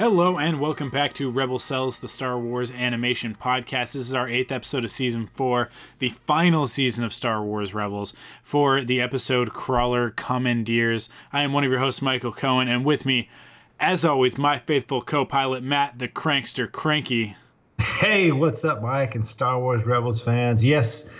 Hello and welcome back to Rebel Cells, the Star Wars animation podcast. This is our eighth episode of season four, the final season of Star Wars Rebels. For the episode Crawler Commandeers, I am one of your hosts, Michael Cohen, and with me, as always, my faithful co-pilot Matt, the Crankster Cranky. Hey, what's up, Mike and Star Wars Rebels fans? Yes,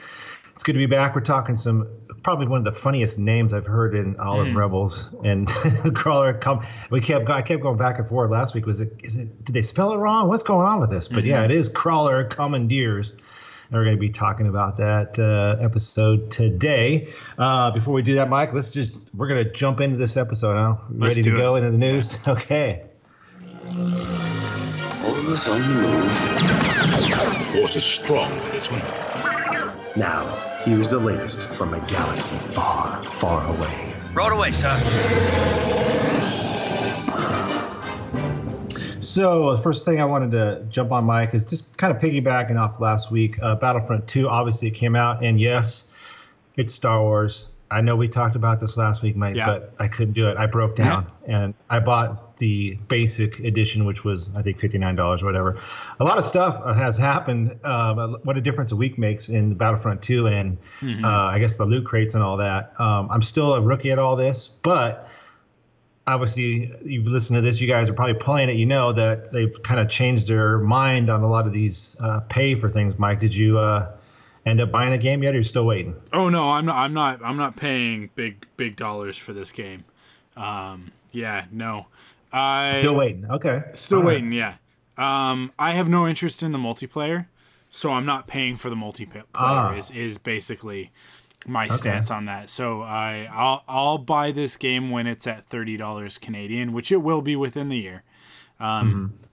it's good to be back. We're talking some probably one of the funniest names I've heard in all Mm. of Rebels and Crawler. Come, we kept I kept going back and forth last week. Was it? Is it? Did they spell it wrong? What's going on with this? But yeah, Mm-hmm. it is Crawler Commandeers. And we're going to be talking about that uh, episode today. Uh, before we do that, Mike, let's just we're going to jump into this episode. Huh? Let's Ready to it. go into the news? Okay. Always on the move. Force is strong in this one. Now, here's the latest from a galaxy far, far away. Road away, sir. So the first thing I wanted to jump on, Mike, is just kind of piggybacking off last week. Uh, Battlefront 2, obviously, it came out, and yes, it's Star Wars. I know we talked about this last week, Mike, Yeah. but I couldn't do it. I broke down, and I bought the basic edition, which was I think fifty nine dollars or whatever. A lot of stuff has happened. Uh, what a difference a week makes in Battlefront 2, and uh, I guess the loot crates and all that. Um, I'm still a rookie at all this, but obviously you've listened to this you guys are probably playing it you know that they've kind of changed their mind on a lot of these uh, pay for things mike did you uh, end up buying a game yet or you're still waiting Oh no, I'm not. I'm not. I'm not paying big big dollars for this game. Um, yeah, no. I still waiting okay Still All right. waiting, yeah. Um, I have no interest in the multiplayer, so I'm not paying for the multiplayer. Ah. Is is basically my stance on that. So I I'll I'll buy this game when it's at thirty dollars Canadian, which it will be within the year. Um, Mm-hmm.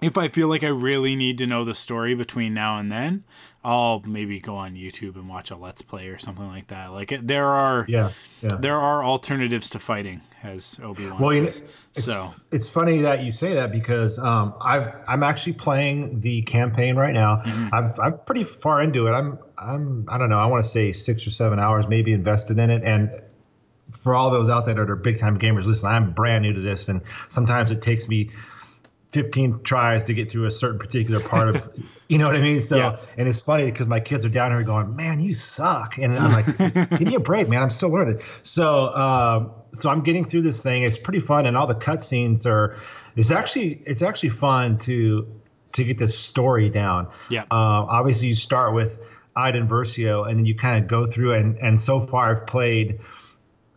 If I feel like I really need to know the story between now and then, I'll maybe go on YouTube and watch a Let's Play or something like that. Like there are yeah yeah there are alternatives to fighting, as Obi Wan Well, you know, says. it's, so it's funny that you say that because um, I've I'm actually playing the campaign right now. Mm-hmm. I've, I'm pretty far into it. I'm I'm I don't know. I want to say six or seven hours maybe invested in it. And for all those out there that are big time gamers, listen, I'm brand new to this, and sometimes it takes me 15 tries to get through a certain particular part of you know what i mean so Yeah. and it's funny because my kids are down here going man you suck and i'm like give me a break man i'm still learning so um so i'm getting through this thing it's pretty fun and all the cutscenes are it's actually it's actually fun to to get this story down Yeah. uh, obviously you start with iden versio and then you kind of go through and and so far i've played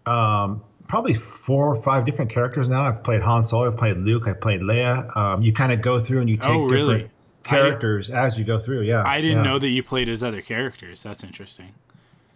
um, probably four or five different characters now. I've played Han Solo, I've played Luke, I've played Leia. Um, you kind of go through and you take Oh, really? different characters as you go through. Yeah, I didn't yeah. know that you played as other characters. That's interesting.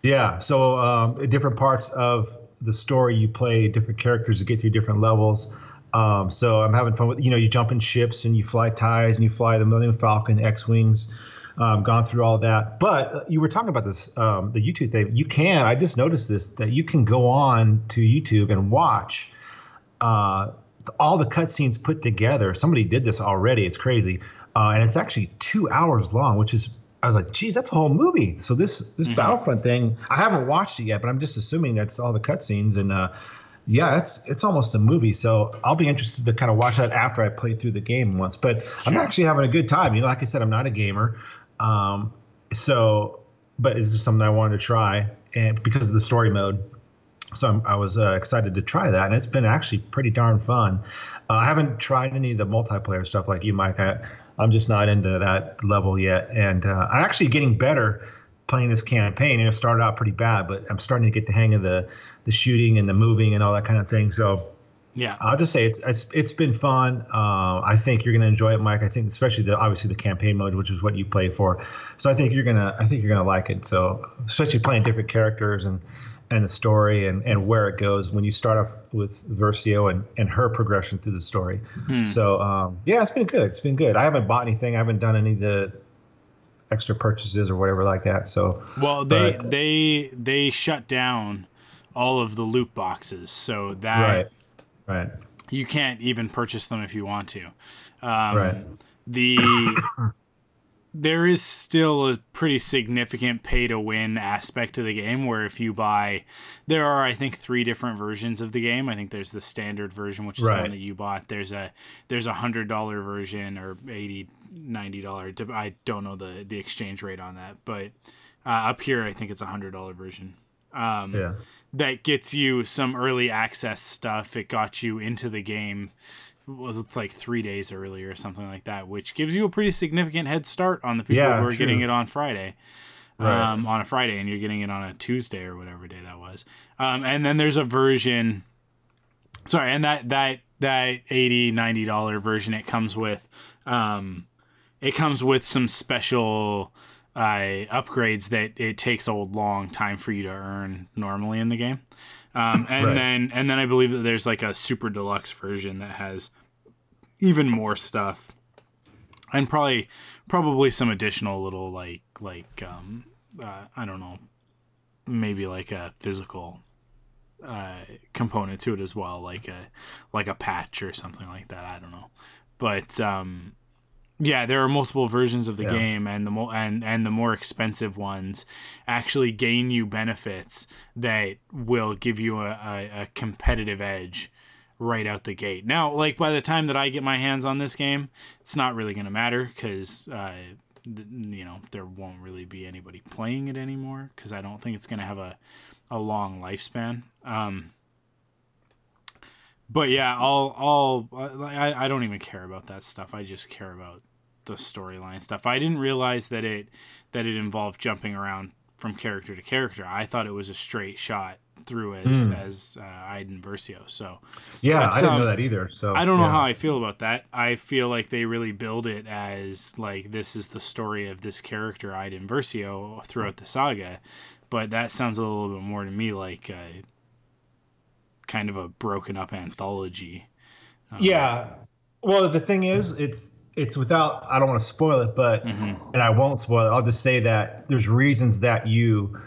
Yeah, so um, different parts of the story you play different characters to get through different levels. Um, so I'm having fun with you know you jump in ships and you fly TIEs and you fly the Millennium Falcon, X wings. Um, gone through all that, but uh, you were talking about this um, the YouTube thing. You can I just noticed this that you can go on to YouTube and watch uh, all the cutscenes put together. Somebody did this already. It's crazy, uh, and it's actually two hours long, which is I was like, geez, that's a whole movie. So this this mm-hmm. Battlefront thing, I haven't watched it yet, but I'm just assuming that's all the cutscenes and. Uh, yeah, it's it's almost a movie. So I'll be interested to kind of watch that after I play through the game once. But sure. I'm actually having a good time. You know, like I said, I'm not a gamer, um, so but it's just something I wanted to try, and because of the story mode. So I'm, i was uh, excited to try that, and it's been actually pretty darn fun. Uh, I haven't tried any of the multiplayer stuff like you, Mike. I, I'm just not into that level yet, and uh, I'm actually getting better playing this campaign. And it started out pretty bad, but I'm starting to get the hang of the the shooting and the moving and all that kind of thing. So yeah, I'll just say it's it's, it's been fun. Uh, I think you're going to enjoy it, Mike. I think especially the obviously the campaign mode, which is what you play for. So I think you're gonna I think you're gonna like it. So especially playing different characters and and the story and, and where it goes when you start off with Versio and, and her progression through the story. Hmm. So um, yeah, it's been good. It's been good. I haven't bought anything. I haven't done any of the extra purchases or whatever like that. So well, they but, they they shut down all of the loot boxes, so that right, right. You can't even purchase them if you want to. Um, right. The there is still a pretty significant pay to win aspect to the game where if you buy there are I think three different versions of the game. I think there's the standard version which is right. the one that you bought. There's a there's a hundred dollar version or 80 90 dollar I don't know the the exchange rate on that, but uh, up here I think it's a hundred dollar version. Um, yeah. that gets you some early access stuff. It got you into the game was it's like three days early or something like that, which gives you a pretty significant head start on the people yeah, who are true. getting it on Friday. Right. Um, on a Friday, and you're getting it on a Tuesday or whatever day that was. Um, and then there's a version. Sorry, and that that that 80 90 dollar version it comes with um, it comes with some special uh, upgrades that it takes a long time for you to earn normally in the game. Um, and right. then and then I believe that there's like a super deluxe version that has even more stuff, and probably probably some additional little like like um, uh, I don't know, maybe like a physical uh, component to it as well, like a like a patch or something like that. I don't know, but um, yeah, there are multiple versions of the yeah. game, and the mo- and and the more expensive ones actually gain you benefits that will give you a, a, a competitive edge right out the gate. Now, like by the time that I get my hands on this game, it's not really going to matter because uh, th- you know there won't really be anybody playing it anymore because I don't think it's going to have a a long lifespan. Um, but yeah, I'll I'll I, I don't even care about that stuff. I just care about the storyline stuff. I didn't realize that it that it involved jumping around from character to character. I thought it was a straight shot through as mm. as uh, Iden Versio. So yeah, I didn't um, know that either. So I don't know how I feel about that. I feel like they really build it as like this is the story of this character Iden Versio throughout the saga, but that sounds a little bit more to me like a, kind of a broken up anthology. Um, yeah. Well, the thing is, it's it's without I don't want to spoil it, but mm-hmm. and I won't spoil it. I'll just say that there's reasons that you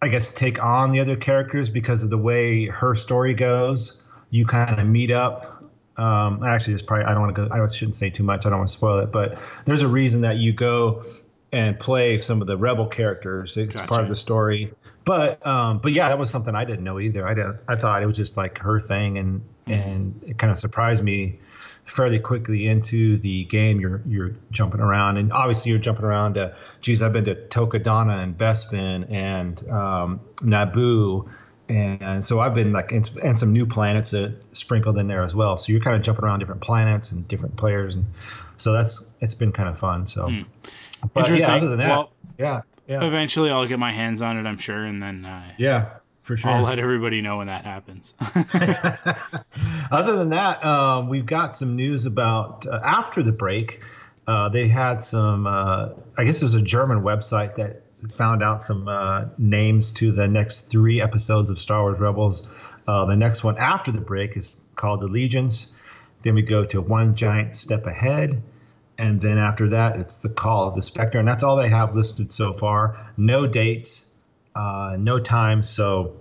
I guess take on the other characters because of the way her story goes. You kind of meet up. Um, actually, it's probably I don't want to go. I shouldn't say too much. I don't want to spoil it, but there's a reason that you go and play some of the rebel characters. It's gotcha. part of the story. But um, but yeah, that was something I didn't know either. I did, I thought it was just like her thing, and mm-hmm. and it kind of surprised me fairly quickly into the game. You're you're jumping around, and obviously you're jumping around. To, geez, I've been to Takodana and Bespin and um, Naboo, and so I've been like and some new planets that sprinkled in there as well. So you're kind of jumping around different planets and different players, and so that's it's been kind of fun. So, mm. but Interesting. yeah, other than that, well, yeah, yeah. Eventually, I'll get my hands on it. I'm sure, and then uh, yeah, for sure. I'll let everybody know when that happens. Other than that, um, we've got some news about uh, after the break. Uh, they had some, uh, I guess there's a German website that found out some uh, names to the next three episodes of Star Wars Rebels. Uh, the next one after the break is called Allegiance. Then we go to One Giant Step Ahead. And then after that, it's the Call of the Spectre. And that's all they have listed so far. No dates, uh, no time. So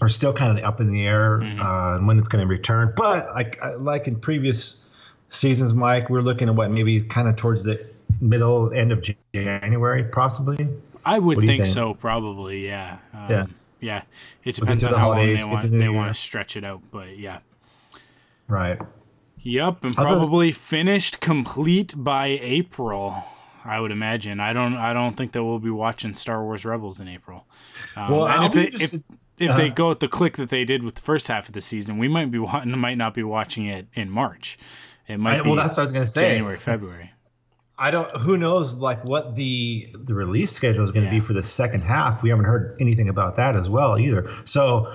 we're still kind of up in the air uh, when it's going to return. But like like in previous seasons, Mike, we're looking at what maybe kind of towards the middle end of January, possibly. I would What do you think, think? so, probably. Yeah. Um, Yeah. Yeah. It depends on how long they want the they want to stretch it out, but yeah. Right. Yep, and probably finished complete by April. I would imagine. I don't. I don't think that we'll be watching Star Wars Rebels in April. Um, Well, and I'll if they interested- if, if they uh-huh. go at the click that they did with the first half of the season, we might be might not be watching it in March. It might I- be well, that's what I was going to say. January, February. I don't. Who knows? Like what the the release schedule is going to Yeah. be for the second half. We haven't heard anything about that as well either. So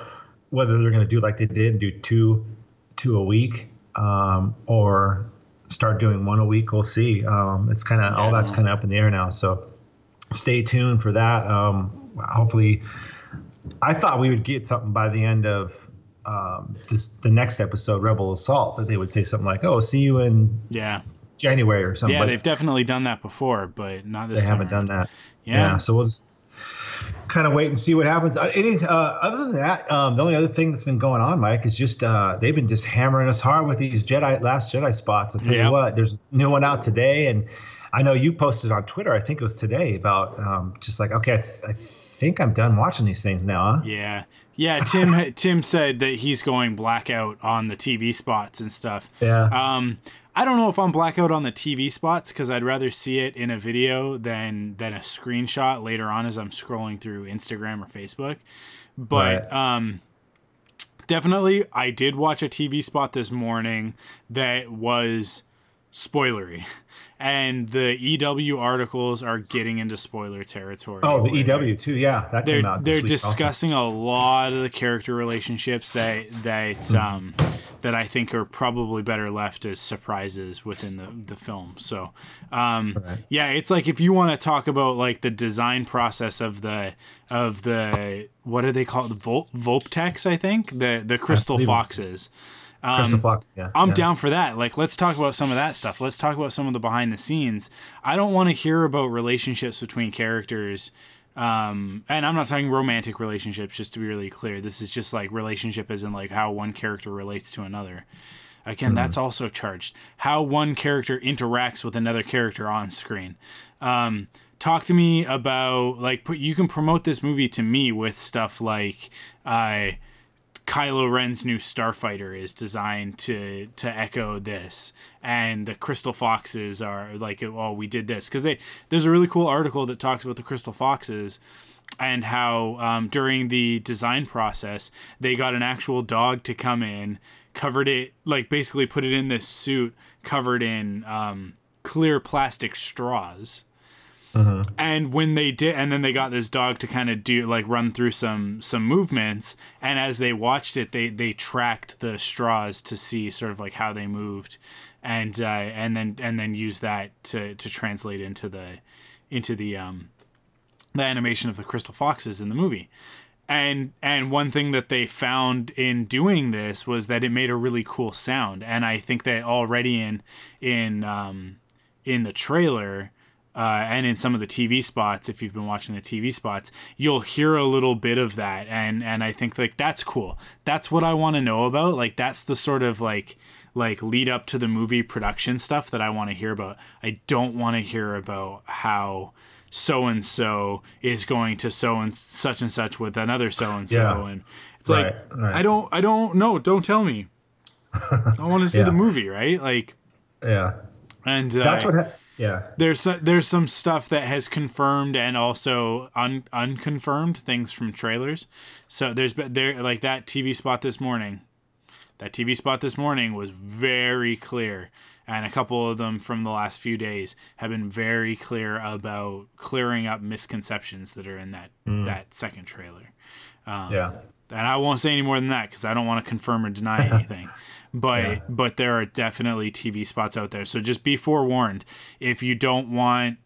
whether they're going to do like they did, and do two two a week, um, or start doing one a week, we'll see. Um, it's kind of all that's kind of up in the air now. So stay tuned for that. Um, hopefully, I thought we would get something by the end of. Um, this the next episode, Rebel Assault, that they would say something like, "Oh, see you in Yeah, January" or something. yeah. but They've definitely done that before, but not this. they time haven't done that. Yeah. Yeah, so we'll just kind of wait and see what happens. Uh, any, uh, other than that, um, the only other thing that's been going on, Mike, is just uh, they've been just hammering us hard with these Jedi Last Jedi spots. I'll tell Yep. you what, there's a new one out today, and I know you posted on Twitter. I think it was today about um, just like okay, I, th- I think I'm done watching these things now. Huh? Yeah, yeah. Tim Tim said that he's going blackout on the TV spots and stuff. Yeah. Um, I don't know if I'm blackout on the TV spots because I'd rather see it in a video than than a screenshot later on as I'm scrolling through Instagram or Facebook. But Right. um, definitely, I did watch a TV spot this morning that was spoilery. And the EW articles are getting into spoiler territory. oh, the EW too. Yeah, that they're came out. they're week also. discussing a lot of the character relationships that that Hmm. um that I think are probably better left as surprises within the the film. So um Right. yeah, it's like if you want to talk about like the design process of the of the what are they called Vol- Vulptex I think the the crystal foxes. Crystal Fox. Yeah, I'm yeah. down for that. Like, let's talk about some of that stuff. Let's talk about some of the behind the scenes. I don't want to hear about relationships between characters. Um, and I'm not saying romantic relationships, just to be really clear. This is just like relationship as in like how one character relates to another. Again, that's also charged. How one character interacts with another character on screen. Um, talk to me about like put, you can promote this movie to me with stuff like uh, Kylo Ren's new starfighter is designed to to echo this, and the Crystal Foxes are like, oh, we did this. Because they there's a really cool article that talks about the Crystal Foxes and how um, during the design process they got an actual dog to come in, covered it like basically put it in this suit covered in um, clear plastic straws and when they did and then they got this dog to kind of do like run through some some movements and as they watched it they they tracked the straws to see sort of like how they moved and uh and then and then use that to to translate into the into the um the animation of the crystal foxes in the movie. And and one thing that they found in doing this was that it made a really cool sound and i think that already in in um in the trailer uh, and in some of the TV spots, if you've been watching the TV spots, you'll hear a little bit of that, and and I think like that's cool. That's what I want to know about. Like that's the sort of like like lead up to the movie production stuff that I want to hear about. I don't want to hear about how so and so is going to so and such and such with another so and so, Yeah. and it's like Right, right. I don't I don't know. Don't tell me. I want to see Yeah. the movie, right? Like, Yeah, and uh, that's what. Ha- yeah, there's there's some stuff that has confirmed and also un, unconfirmed things from trailers. So there's there like that TV spot this morning. That TV spot this morning was very clear, and a couple of them from the last few days have been very clear about clearing up misconceptions that are in that that second trailer. yeah. And I won't say any more than that because I don't want to confirm or deny anything. But Yeah. but there are definitely TV spots out there. So just be forewarned if you don't want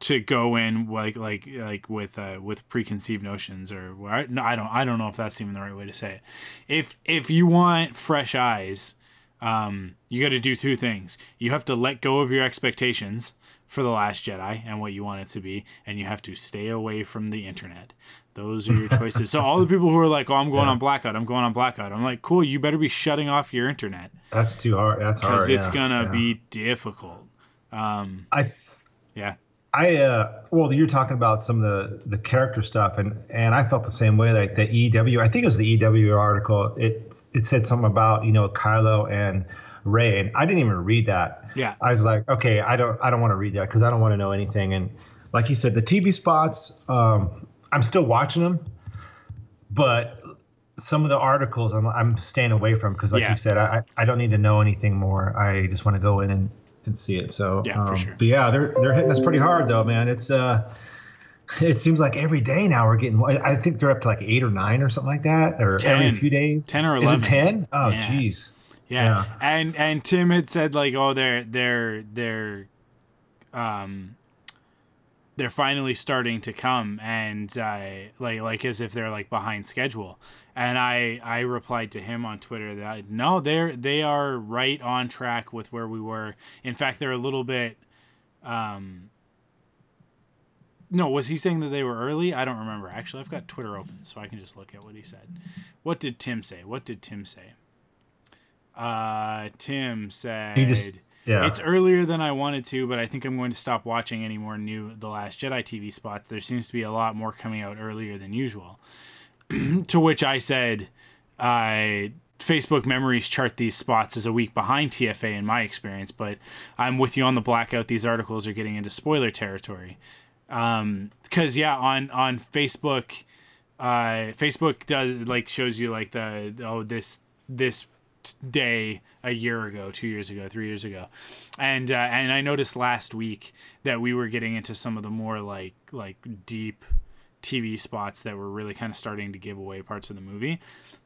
to go in like like like with uh, with preconceived notions or I, no, I don't I don't know if that's even the right way to say it. If if you want fresh eyes, um, you got to do two things. You have to let go of your expectations for The Last Jedi and what you want it to be, and you have to stay away from the internet. Those are your choices. so all the people who are like, "Oh, I'm going Yeah. on blackout. I'm going on blackout." I'm like, "Cool. You better be shutting off your internet That's too hard. That's hard. because it's yeah, gonna yeah. be difficult." Um, I. yeah, I uh well you're talking about some of the the character stuff and and I felt the same way like the EW I think it was the EW article it it said something about you know Kylo and Rey and I didn't even read that yeah, I was like okay I don't I don't want to read that because I don't want to know anything and like you said the TV spots um I'm still watching them but some of the articles I'm I'm staying away from because like Yeah. you said I I I don't need to know anything more I just want to go in and and see it so Yeah, for um, sure. but yeah they're they're hitting us pretty hard though man it's uh it seems like every day now we're getting I think they're up to like eight or nine or something like that or every few days 10 or Is 11. it 10 oh Yeah. jeez yeah, Yeah. And and Tim had said like, "Oh, they're they're they're, um, they're finally starting to come," and uh, like like as if they're like behind schedule. And I I replied to him on Twitter that no, they're they are right on track with where we were. In fact, they're a little bit. Um, no, was he saying that they were early? I don't remember. Actually, I've got Twitter open, so I can just look at what he said. What did Tim say? What did Tim say? Uh, Tim said he just yeah it's earlier than I wanted to, but I think I'm going to stop watching any more new The Last Jedi TV spots. There seems to be a lot more coming out earlier than usual. to which I said, uh, Facebook memories chart these spots as a week behind TFA in my experience, but I'm with you on the blackout. These articles are getting into spoiler territory. Um, because yeah, on on Facebook, uh, Facebook does like shows you like the oh this this day a year ago, two years ago, three years ago, and uh, and I noticed last week that we were getting into some of the more like like deep TV spots that were really kind of starting to give away parts of the movie.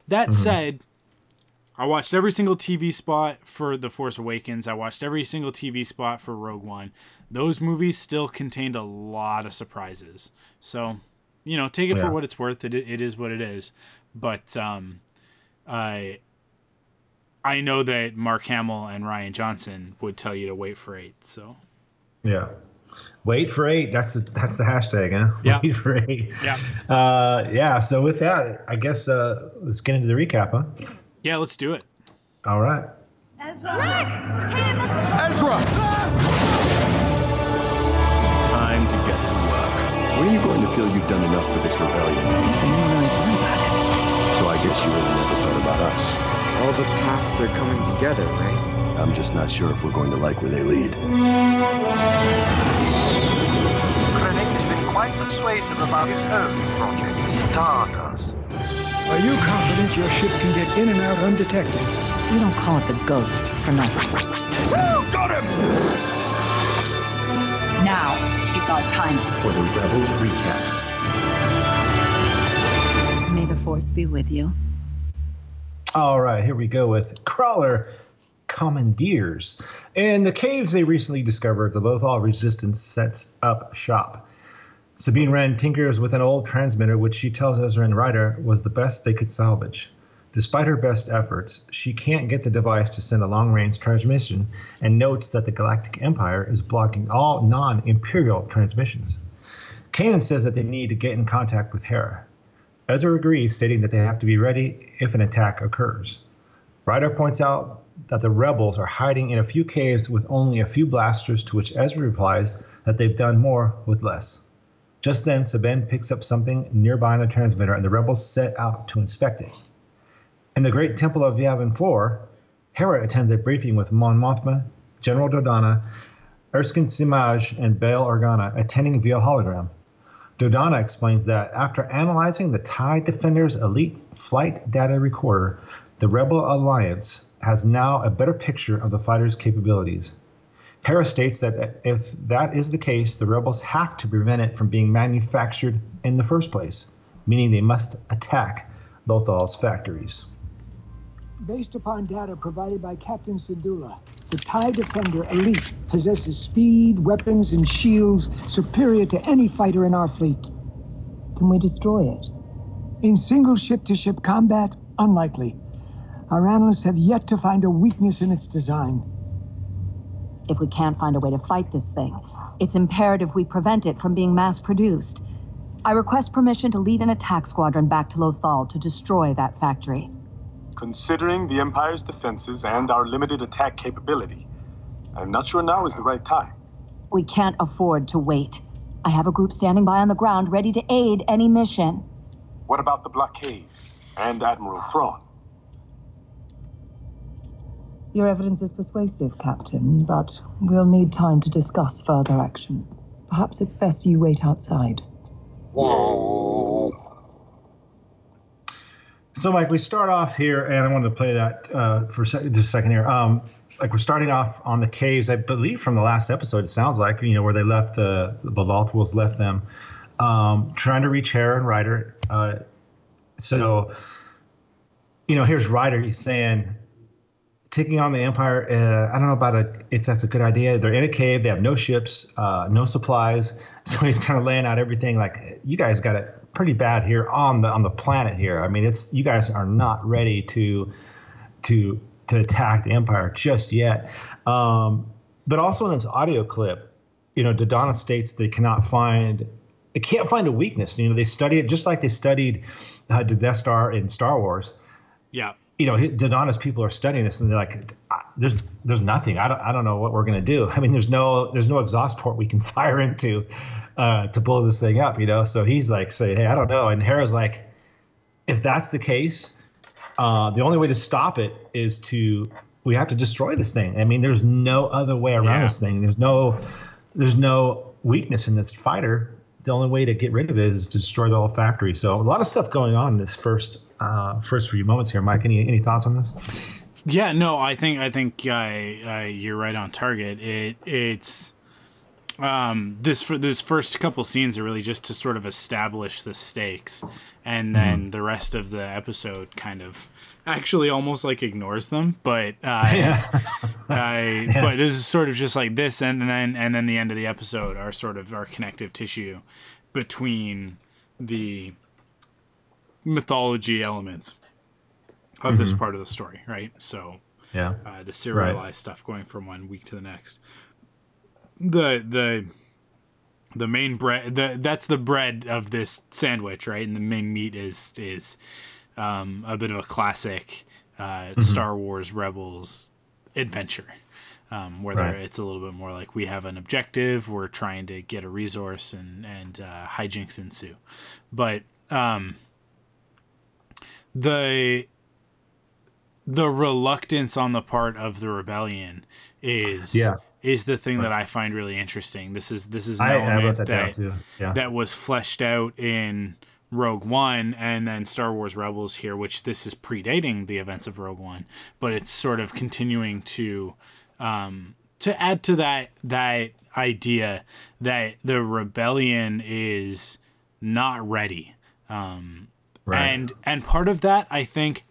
That said, I watched every single TV spot for The Force Awakens. I watched every single TV spot for Rogue One. Those movies still contained a lot of surprises. So, you know, take it for what it's worth. It, it is what it is. But um, I I know that Mark Hamill and Rian Johnson would tell you to wait for eight. So yeah wait for eight that's the that's the hashtag huh Yeah. wait for eight yeah, uh yeah so with that I guess uh let's get into the recap huh yeah, let's do it. all right Ezra! Rex! It's time to get to work. When are you going to feel you've done enough for this rebellion? So you really thought about it. So I guess you really never thought about us. All the paths are coming together, right? I'm just not sure if we're going to like where they lead. Krennic has been quite persuasive about his own project, Stardust. Are you confident your ship can get in and out undetected? We don't call it the ghost for nothing. Woo! Got him! Now is our time. For the Rebels recap. May the force be with you. All right, here we go with Crawler Commandeers. In the caves they recently discovered, the Lothal Resistance sets up shop. Sabine Wren tinkers with an old transmitter, which she tells Ezra and Ryder was the best they could salvage. Despite her best efforts, she can't get the device to send a long range transmission and notes that the Galactic Empire is blocking all non Imperial transmissions. Kanan says that they need to get in contact with Hera. Ezra agrees, stating that they have to be ready if an attack occurs. Ryder points out that the rebels are hiding in a few caves with only a few blasters, to which Ezra replies that they've done more with less. Just then, Sabine picks up something nearby on the transmitter, and the rebels set out to inspect it. In the Great Temple of Yavin 4, Hera attends a briefing with Mon Mothma, General Dodonna, Erskin Semaj, and Bail Organa, attending via hologram. Dodonna explains that after analyzing the TIE Defender's elite flight data recorder, the Rebel Alliance has now a better picture of the fighter's capabilities. Hera states that if that is the case, the rebels have to prevent it from being manufactured in the first place, meaning they must attack Lothal's factories. Based upon data provided by Captain Syndulla, the TIE Defender Elite possesses speed, weapons, and shields superior to any fighter in our fleet. Can we destroy it? In single ship to ship combat, unlikely. Our analysts have yet to find a weakness in its design. If we can't find a way to fight this thing, it's imperative we prevent it from being mass produced. I request permission to lead an attack squadron back to Lothal to destroy that factory. Considering the Empire's defenses and our limited attack capability, I'm not sure now is the right time. We can't afford to wait. I have a group standing by on the ground ready to aid any mission. What about the blockade and Admiral Thrawn? Your evidence is persuasive, Captain, but we'll need time to discuss further action. Perhaps it's best you wait outside. So, Mike, we start off here, and I wanted to play that uh, for just a second here. Um, like we're starting off on the caves, I believe from the last episode. It sounds like you know where they left the the Lothwolves left them, um, trying to reach Hera and Ryder. Uh, so, you know, here's Ryder. He's saying, taking on the Empire. Uh, I don't know about a, if that's a good idea. They're in a cave. They have no ships, uh, no supplies. So he's kind of laying out everything. Like you guys got it pretty bad here on the on the planet here. I mean, it's you guys are not ready to to to attack the Empire just yet. Um, but also in this audio clip, you know, Dodonna states they cannot find they can't find a weakness. You know, they study it just like they studied uh, the Death Star in Star Wars. Yeah. You know, Dodonna's people are studying this, and they're like, "There's, there's nothing. I don't, I don't know what we're gonna do. I mean, there's no, there's no exhaust port we can fire into uh, to blow this thing up. You know." So he's like saying, "Hey, I don't know," and Hera's like, "If that's the case, uh, the only way to stop it is to we have to destroy this thing. I mean, there's no other way around Yeah. this thing. There's no there's no weakness in this fighter. The only way to get rid of it is to destroy the whole factory. So a lot of stuff going on in this first uh, first few moments here. Mike, any any thoughts on this? Yeah, no, I think I think you're right on target. It it's um, this for this first couple scenes are really just to sort of establish the stakes, and then the rest of the episode kind of actually almost like ignores them. But uh, I, but this is sort of just like this, and then and then the end of the episode are sort of our connective tissue between the mythology elements of this Mhm. part of the story, right? So Yeah. uh, the serialized stuff going from one week to the next. The the the main bread the that's the bread of this sandwich, right? And the main meat is is um, a bit of a classic uh, Mhm. Star Wars Rebels adventure. Um, where Right. it's a little bit more like we have an objective, we're trying to get a resource, and and uh, hijinks ensue. But um, the the reluctance on the part of the rebellion is Yeah. Is the thing that I find really interesting. This is this is an I- I element wrote that that too. Yeah. that was fleshed out in Rogue One and then Star Wars Rebels here, which this is predating the events of Rogue One, but it's sort of continuing to um, to add to that that idea that the rebellion is not ready. Um, Right. And and part of that I think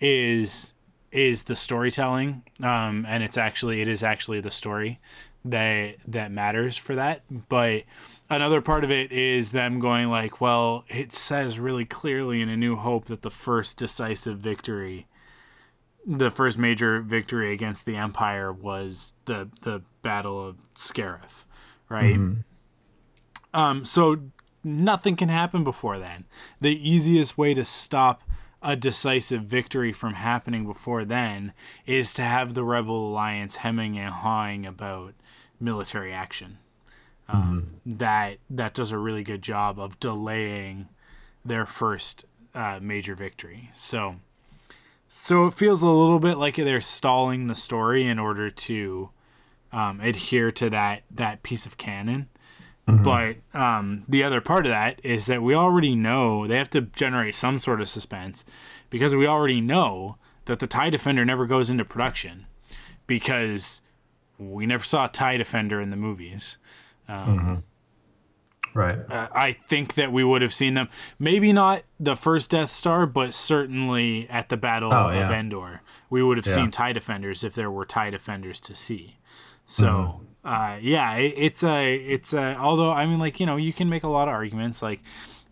is is the storytelling um and it's actually it is actually the story that that matters for that but another part of it is them going like well it says really clearly in a new hope that the first decisive victory the first major victory against the empire was the the battle of scarif right Mhm. um, so nothing can happen before then. The easiest way to stop a decisive victory from happening before then is to have the Rebel Alliance hemming and hawing about military action. Um, That that does a really good job of delaying their first uh, major victory. So, so it feels a little bit like they're stalling the story in order to um, adhere to that that piece of canon. But um, the other part of that is that we already know they have to generate some sort of suspense because we already know that the TIE Defender never goes into production because we never saw a TIE Defender in the movies. Um, Right. uh, I think that we would have seen them. Maybe not the first Death Star, but certainly at the Battle Oh, of yeah. Endor, we would have Yeah. seen Tie Defenders if there were Tie Defenders to see. So, uh, yeah, it, it's a, it's a. Although I mean, like you know, you can make a lot of arguments. Like,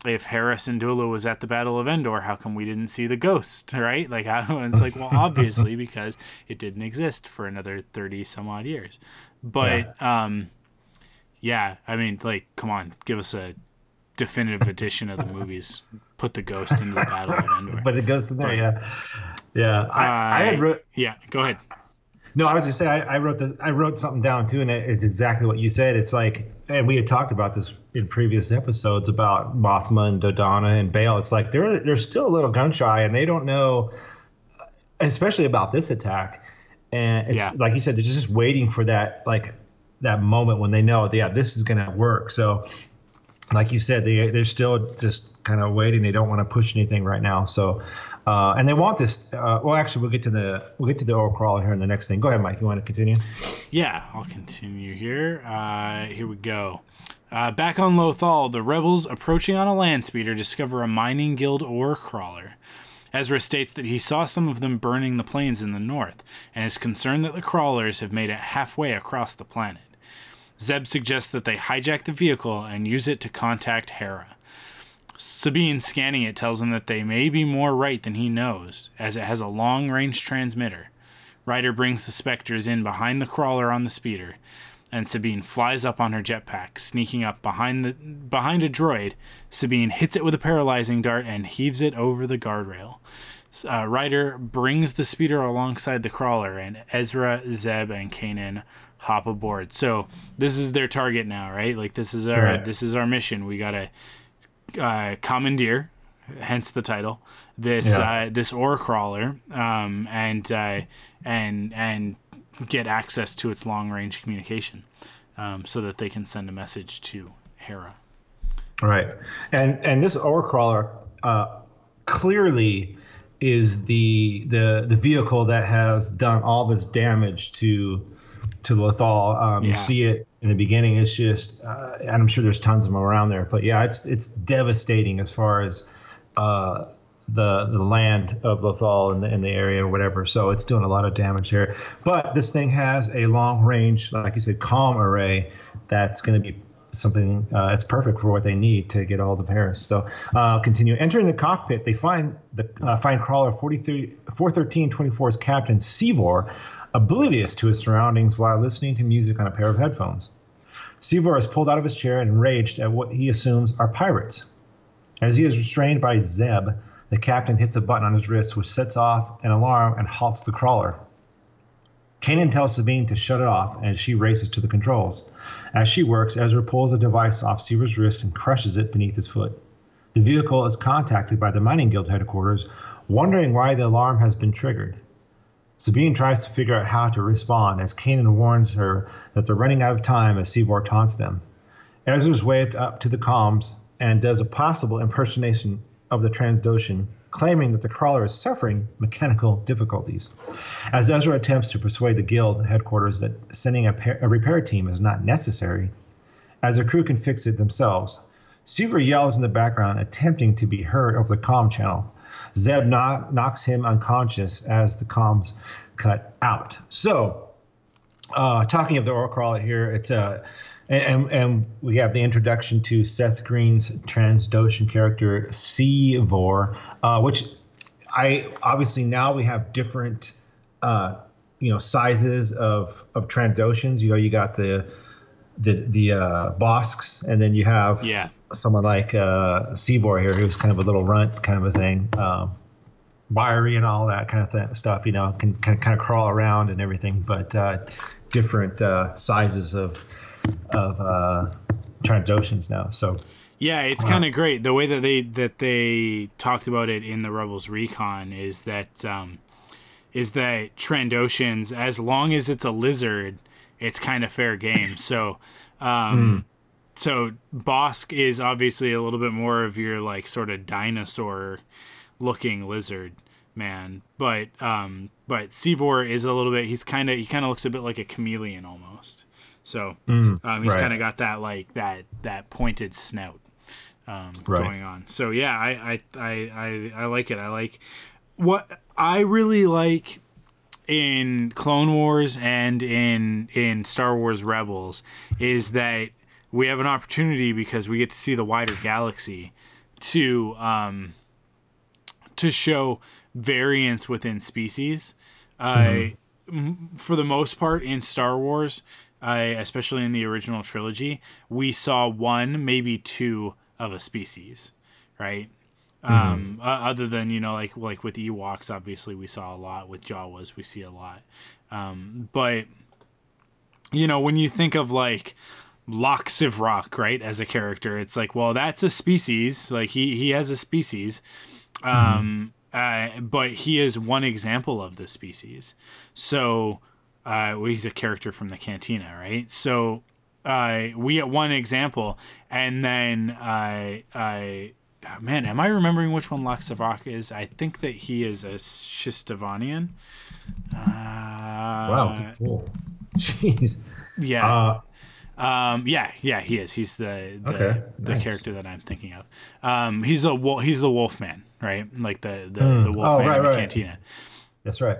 if Hera Syndulla was at the Battle of Endor, how come we didn't see the ghost, right? Like, how, it's like, well, obviously because it didn't exist for another thirty some odd years. But yeah. um, yeah, I mean, like, come on, give us a definitive edition of the movies. Put the ghost into the Battle of Endor. But it goes to there, yeah, yeah. I, I, I had wrote. Yeah, go ahead. No, I was gonna say I, I wrote this. I wrote something down too, and it's exactly what you said. It's like, and we had talked about this in previous episodes about Mothma and Dodonna and Bail. It's like they're they're still a little gun shy, and they don't know, especially about this attack. And it's yeah. like you said, they're just waiting for that like that moment when they know, yeah, this is gonna work. So, like you said, they they're still just kind of waiting. They don't want to push anything right now. So, uh, and they want this. Uh, well, actually, we'll get to the we'll get to the ore crawler here in the next thing. Go ahead, Mike. You want to continue? Yeah, I'll continue here. Uh, here we go. Uh, back on Lothal, the rebels approaching on a land speeder discover a mining guild ore crawler. Ezra states that he saw some of them burning the plains in the north, and is concerned that the crawlers have made it halfway across the planet. Zeb suggests that they hijack the vehicle and use it to contact Hera. Sabine scanning it tells him that they may be more right than he knows, as it has a long range transmitter. Ryder brings the Spectres in behind the crawler on the speeder, and Sabine flies up on her jetpack, sneaking up behind the behind a droid. Sabine hits it with a paralyzing dart and heaves it over the guardrail. Uh, Ryder brings the speeder alongside the crawler, and Ezra, Zeb, and Kanan hop aboard. So this is their target now, right? Like this is our right. this is our mission. We gotta uh, commandeer, hence the title, this yeah. uh, this ore crawler, um, and uh, and and get access to its long range communication, um, so that they can send a message to Hera. Right, and and this ore crawler uh, clearly is the the the vehicle that has done all this damage to to Lothal. Um, yeah. You see it in the beginning. It's just, uh, and I'm sure there's tons of them around there. But yeah, it's it's devastating as far as uh, the the land of Lothal in the in the area or whatever. So it's doing a lot of damage here. But this thing has a long range, like you said, comm array that's going to be something uh, it's perfect for what they need to get all the Paris. So uh, continue entering the cockpit. They find the uh, find crawler 43, 41324's captain Seevor oblivious to his surroundings while listening to music on a pair of headphones. Seevor is pulled out of his chair and enraged at what he assumes are pirates. As he is restrained by Zeb, the captain hits a button on his wrist which sets off an alarm and halts the crawler. Kanan tells Sabine to shut it off and she races to the controls. As she works, Ezra pulls a device off Seevor's wrist and crushes it beneath his foot. The vehicle is contacted by the Mining Guild headquarters, wondering why the alarm has been triggered. Sabine tries to figure out how to respond as Kanan warns her that they're running out of time as Seevor taunts them. Ezra's waved up to the comms and does a possible impersonation of the Trandoshan, claiming that the crawler is suffering mechanical difficulties. As Ezra attempts to persuade the guild headquarters that sending a, a repair team is not necessary, as the crew can fix it themselves, Seevor yells in the background, attempting to be heard over the comm channel. Zeb knocks him unconscious as the comms cut out. So, uh, talking of the ore crawler here, it's a uh, and, and we have the introduction to Seth Green's Trandoshan character Seevor, uh, which I obviously now we have different uh, you know sizes of of Trandoshans. You know, you got the the the uh, Bossks, and then you have yeah someone like uh, Seevor here, who's kind of a little runt kind of a thing, um, wiry and all that kind of th- stuff. You know, can, can kind of crawl around and everything, but uh, different uh, sizes of of uh, Trandoshans now. So. Yeah, it's kind of great the way that they that they talked about it in the Rebels Recon is that um, is that Trandoshans, as long as it's a lizard, it's kind of fair game. So um, mm so Bossk is obviously a little bit more of your like sort of dinosaur looking lizard man, but um, but Seevor is a little bit. He's kind of he kind of looks a bit like a chameleon almost. So mm, um, he's right. kind of got that like that that pointed snout um, right. going on. So yeah, I, I I I I like it. I like what I really like in Clone Wars and in in Star Wars Rebels is that we have an opportunity because we get to see the wider galaxy to um, to show variance within species. I, mm-hmm. for the most part, in Star Wars, I, especially in the original trilogy, we saw one, maybe two of a species, right? Mm-hmm. Um, uh, other than you know, like like with Ewoks, obviously we saw a lot. With Jawas, we see a lot. Um, but you know, when you think of like Lok rock right, as a character, it's like, well, that's a species. Like he he has a species. Um, mm-hmm. uh, but he is one example of the species. So, uh, well, he's a character from the Cantina, right? So, uh, we get one example, and then I, uh, I, man, am I remembering which one Lak Sivrak is? I think that he is a Shistovanian. Uh, wow, cool. Jeez. Yeah. Um, yeah, yeah, he is. He's the the, okay, the nice. character that I'm thinking of. Um, he's a wolf, he's the Wolfman, right? Like the the, mm. the Wolfman oh, right, in the right. cantina. That's right.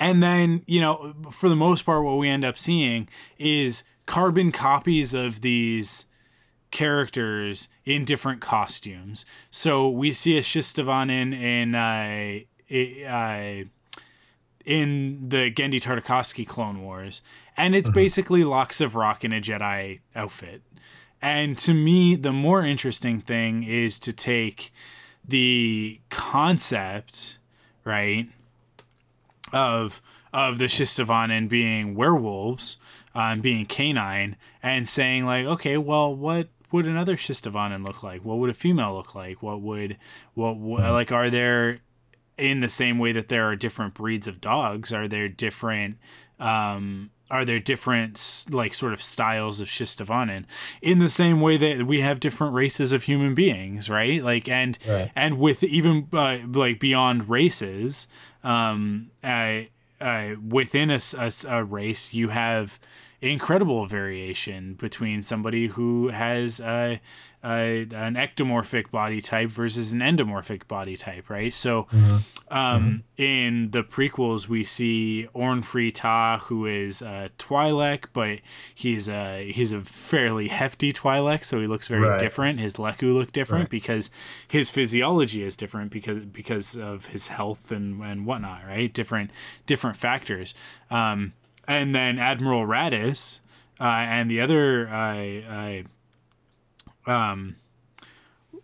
And then you know, for the most part, what we end up seeing is carbon copies of these characters in different costumes. So we see a Shistavanen in uh, uh, in the Genndy Tartakovsky Clone Wars, and it's mm-hmm. basically Lak Sivrak in a Jedi outfit. And to me, the more interesting thing is to take the concept, right, of of the Shistavanen being werewolves, um, being canine, and saying like, okay, well, what would another Shistavanen look like? What would a female look like? What would what, what mm-hmm. like are there in the same way that there are different breeds of dogs? Are there different um, are there different like sort of styles of Shistavanen in the same way that we have different races of human beings, right? Like and right. and with even uh, like beyond races, um, uh, uh, within a, a, a race, you have incredible variation between somebody who has a, a, an ectomorphic body type versus an endomorphic body type, right? So, mm-hmm. Um, mm-hmm. in the prequels, we see Orn Free Taa, who is a Twi'lek, but he's a he's a fairly hefty Twi'lek, so he looks very right. different. His Leku look different right. because his physiology is different because because of his health and and whatnot, right? Different different factors. Um, and then Admiral Raddus uh, and the other uh, uh, um,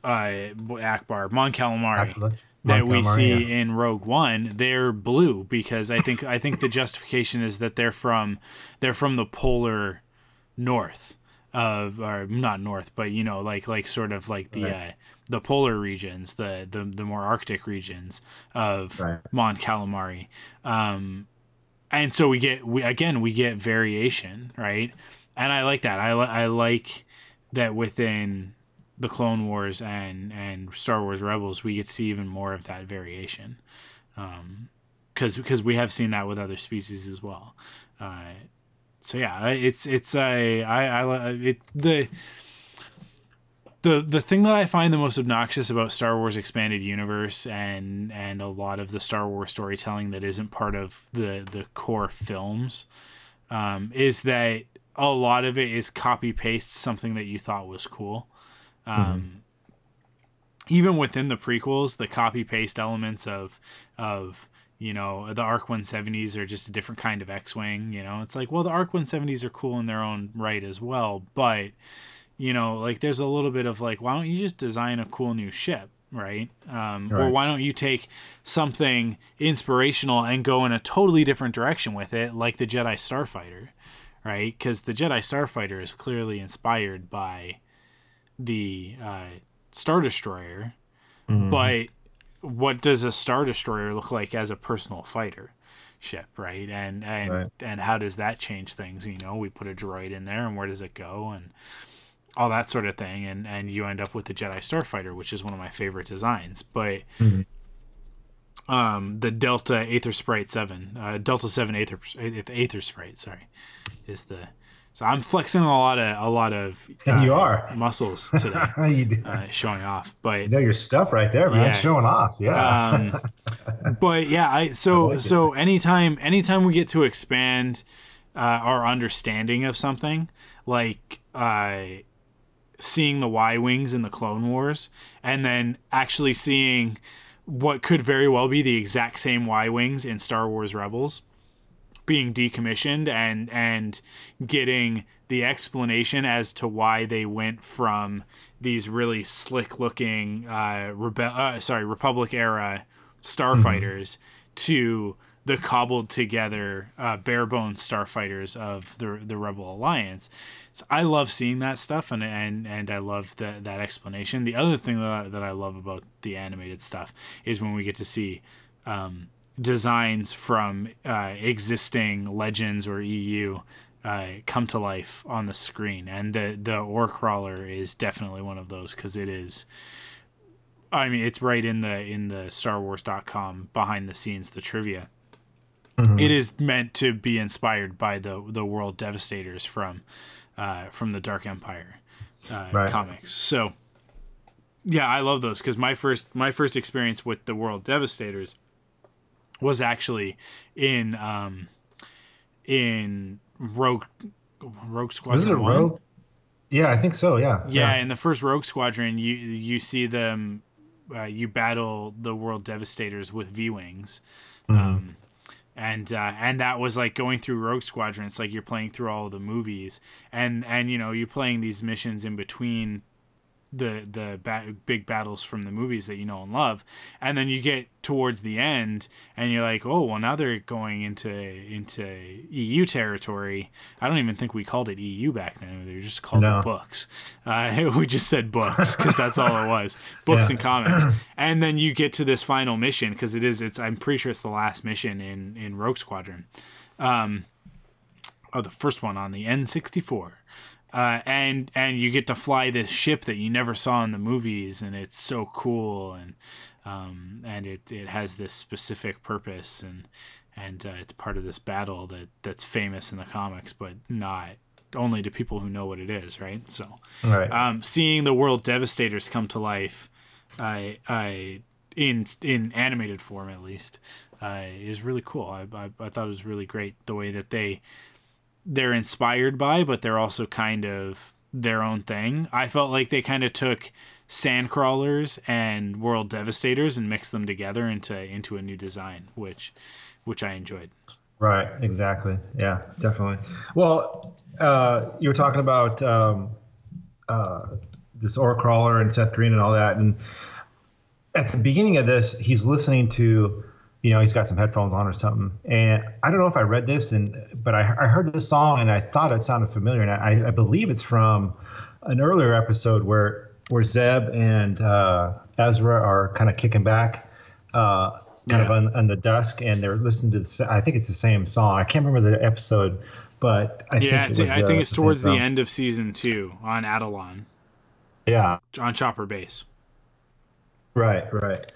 uh, Ackbar Mon Calamari that we see yeah. in Rogue One, they're blue because I think I think the justification is that they're from they're from the polar north of or not north, but you know like like sort of like the right. uh, the polar regions, the the the more arctic regions of right. Mon Calamari. Um, and so we get we again we get variation right? And i like that. I, I like that within the clone wars and and star wars rebels we get to see even more of that variation. Um because because we have seen that with other species as well. Uh so yeah it's it's a i i it the the the thing that I find the most obnoxious about Star Wars expanded universe and and a lot of the Star Wars storytelling that isn't part of the the core films um, is that a lot of it is copy paste something that you thought was cool. Um, mm-hmm. Even within the prequels, the copy paste elements of of you know the Arc 170s are just a different kind of X-wing. You know, it's like well the Arc 170s are cool in their own right as well, but you know, like there's a little bit of like, why don't you just design a cool new ship? Right? Um, right. Or why don't you take something inspirational and go in a totally different direction with it, like the Jedi Starfighter, right? Because the Jedi Starfighter is clearly inspired by the uh, Star Destroyer, mm-hmm. but what does a Star Destroyer look like as a personal fighter? ship, right? And and right. and how does that change things? You know, we put a droid in there, and where does it go? And all that sort of thing, and and you end up with the Jedi Starfighter, which is one of my favorite designs. But mm-hmm. um, the Delta Aether Sprite Seven, uh, Delta Seven Aether Aether Sprite. sorry, is the so I'm flexing a lot of a lot of uh, you are muscles today, you do. Uh, showing off. But you know your stuff right there, man, yeah. showing off. Yeah. Um, but yeah, I so I like so anytime anytime we get to expand uh, our understanding of something, like uh, seeing the Y wings in the Clone Wars, and then actually seeing what could very well be the exact same Y wings in Star Wars Rebels being decommissioned and and getting the explanation as to why they went from these really slick looking uh, rebe- uh sorry Republic era starfighters mm-hmm. to the cobbled together uh, bare bones starfighters of the the Rebel Alliance. So I love seeing that stuff and and and I love that that explanation. The other thing that I, that I love about the animated stuff is when we get to see um, designs from uh, existing legends or EU uh, come to life on the screen, and the the ore crawler is definitely one of those because it is. I mean, it's right in the in the Star Wars.com behind the scenes the trivia. Mm-hmm. It is meant to be inspired by the the world devastators from uh, from the Dark Empire uh, right. comics. So yeah, I love those because my first my first experience with the world devastators was actually in um in Rogue Rogue Squadron. Was it one. Rogue? Yeah, I think so. Yeah. Yeah, yeah. in the first Rogue Squadron, you you see them, uh, you battle the World Devastators with V wings, mm-hmm. um, and uh, and that was like going through Rogue Squadron. It's like you're playing through all of the movies, and and you know you're playing these missions in between the the ba- big battles from the movies that you know and love. And then you get towards the end and you're like oh well now they're going into into EU territory. I don't even think we called it EU back then. They were just called no. books. Uh, we just said books because that's all it was. Books yeah. and comics. And then you get to this final mission because it is it's I'm pretty sure it's the last mission in in Rogue Squadron. Um oh the first one on the N64 uh, and and you get to fly this ship that you never saw in the movies, and it's so cool, and um, and it, it has this specific purpose, and and uh, it's part of this battle that that's famous in the comics, but not only to people who know what it is, right? So, right. Um, seeing the world devastators come to life, I I in in animated form at least, uh, is really cool. I, I I thought it was really great the way that they they're inspired by, but they're also kind of their own thing. I felt like they kind of took Sandcrawlers and World Devastators and mixed them together into into a new design, which which I enjoyed. Right, exactly. Yeah, definitely. Well, uh, you were talking about um, uh, this Ore Crawler and Seth Green and all that, and at the beginning of this, he's listening to you know, he's got some headphones on or something. And I don't know if I read this, and but I, I heard this song and I thought it sounded familiar, and I, I believe it's from an earlier episode where where Zeb and uh, Ezra are kind of kicking back, uh, kind yeah. of on, on, the dusk, and they're listening to. The, I think it's the same song. I can't remember the episode, but I yeah, think it was, I think it's the towards the end of season two on Atollon. Yeah, on Chopper Base. Right, right.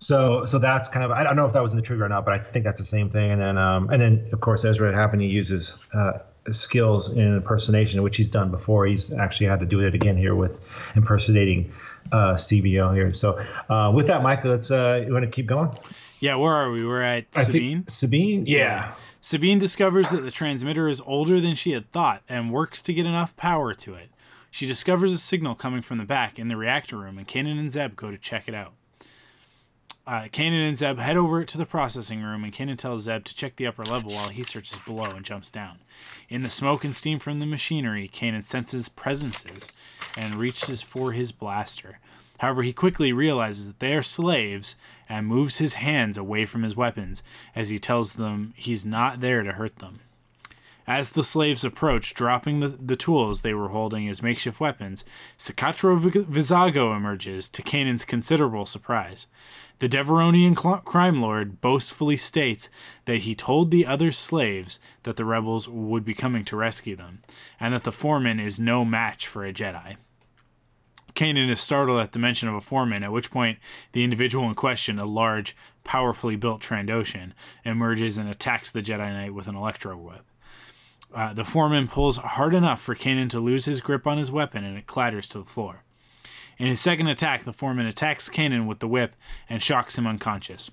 So so that's kind of I don't know if that was in the trigger or not, but I think that's the same thing. And then um, and then of course Ezra happened he uses uh, skills in impersonation, which he's done before. He's actually had to do it again here with impersonating uh, Seevor here. So uh, with that, Michael, let's uh, you want to keep going? Yeah, where are we? We're at Sabine. Sabine, yeah. yeah. Sabine discovers that the transmitter is older than she had thought and works to get enough power to it. She discovers a signal coming from the back in the reactor room, and Kanan and Zeb go to check it out. Uh, Kanan and Zeb head over to the processing room, and Kanan tells Zeb to check the upper level while he searches below and jumps down. In the smoke and steam from the machinery, Kanan senses presences and reaches for his blaster. However, he quickly realizes that they are slaves and moves his hands away from his weapons as he tells them he's not there to hurt them. As the slaves approach, dropping the, the tools they were holding as makeshift weapons, Cikatro Vizago emerges, to Kanan's considerable surprise. The Devaronian cl- crime lord boastfully states that he told the other slaves that the rebels would be coming to rescue them, and that the foreman is no match for a Jedi. Kanan is startled at the mention of a foreman, at which point the individual in question, a large, powerfully built Trandoshan, emerges and attacks the Jedi Knight with an electro whip. Uh, the foreman pulls hard enough for Kanan to lose his grip on his weapon and it clatters to the floor. In his second attack, the foreman attacks Kanan with the whip and shocks him unconscious.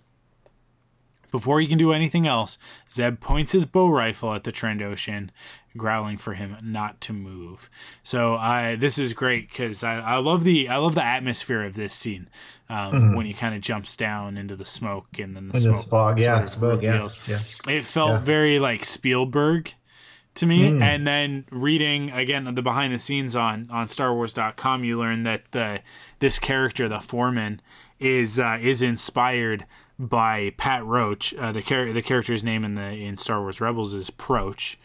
Before he can do anything else, Zeb points his bo-rifle at the Trandoshan, growling for him not to move. So I this is great because I, I love the I love the atmosphere of this scene um, Mhm. when he kind of jumps down into the smoke and then the In smoke fog, yeah, smoke, yeah, yeah. It felt Yeah. very like Spielberg to me. Mm. And then reading again the behind the scenes on on StarWars.com, you learn that the this character, the foreman, is uh, is inspired by Pat Roach. Uh, the char- the character's name in the in Star Wars Rebels is Proach,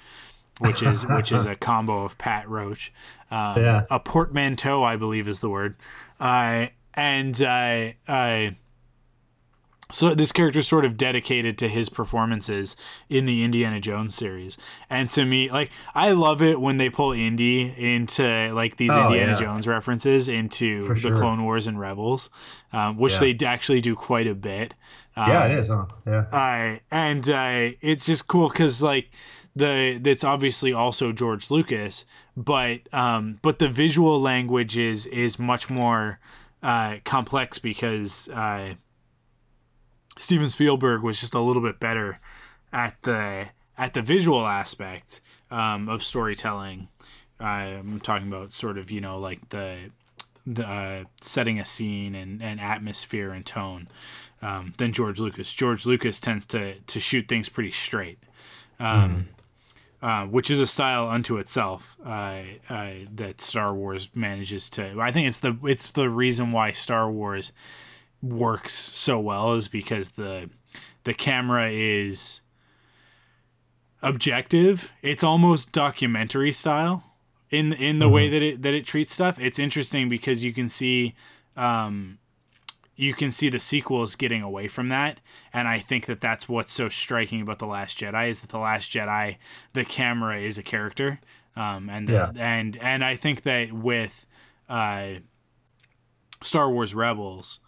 which is which is a combo of Pat Roach. Um, Yeah. A portmanteau, I believe, is the word. Uh, and uh, uh, so this character is sort of dedicated to his performances in the Indiana Jones series. And to me, like I love it when they pull Indy into like these Oh, Indiana yeah. Jones references into For the sure. Clone Wars and Rebels, um, which Yeah. they d- actually do quite a bit. yeah, Um, it is. Huh? Yeah. uh, and uh, it's just cool because like the that's obviously also George Lucas, but um, but the visual language is is much more uh, complex because uh, Steven Spielberg was just a little bit better at the at the visual aspect um, of storytelling. I'm talking about sort of you know like the the uh, setting a scene and, and atmosphere and tone um, than George Lucas. George Lucas tends to to shoot things pretty straight, um, uh, which is a style unto itself uh, uh, that Star Wars manages to. I think it's the it's the reason why Star Wars works so well is because the the camera is objective. It's almost documentary style in in the way that it that it treats stuff. It's interesting because you can see um, you can see the sequels getting away from that, and I think that that's what's so striking about the Last Jedi is that the Last Jedi, the camera is a character, um, and the, Yeah. and and I think that with uh, Star Wars Rebels,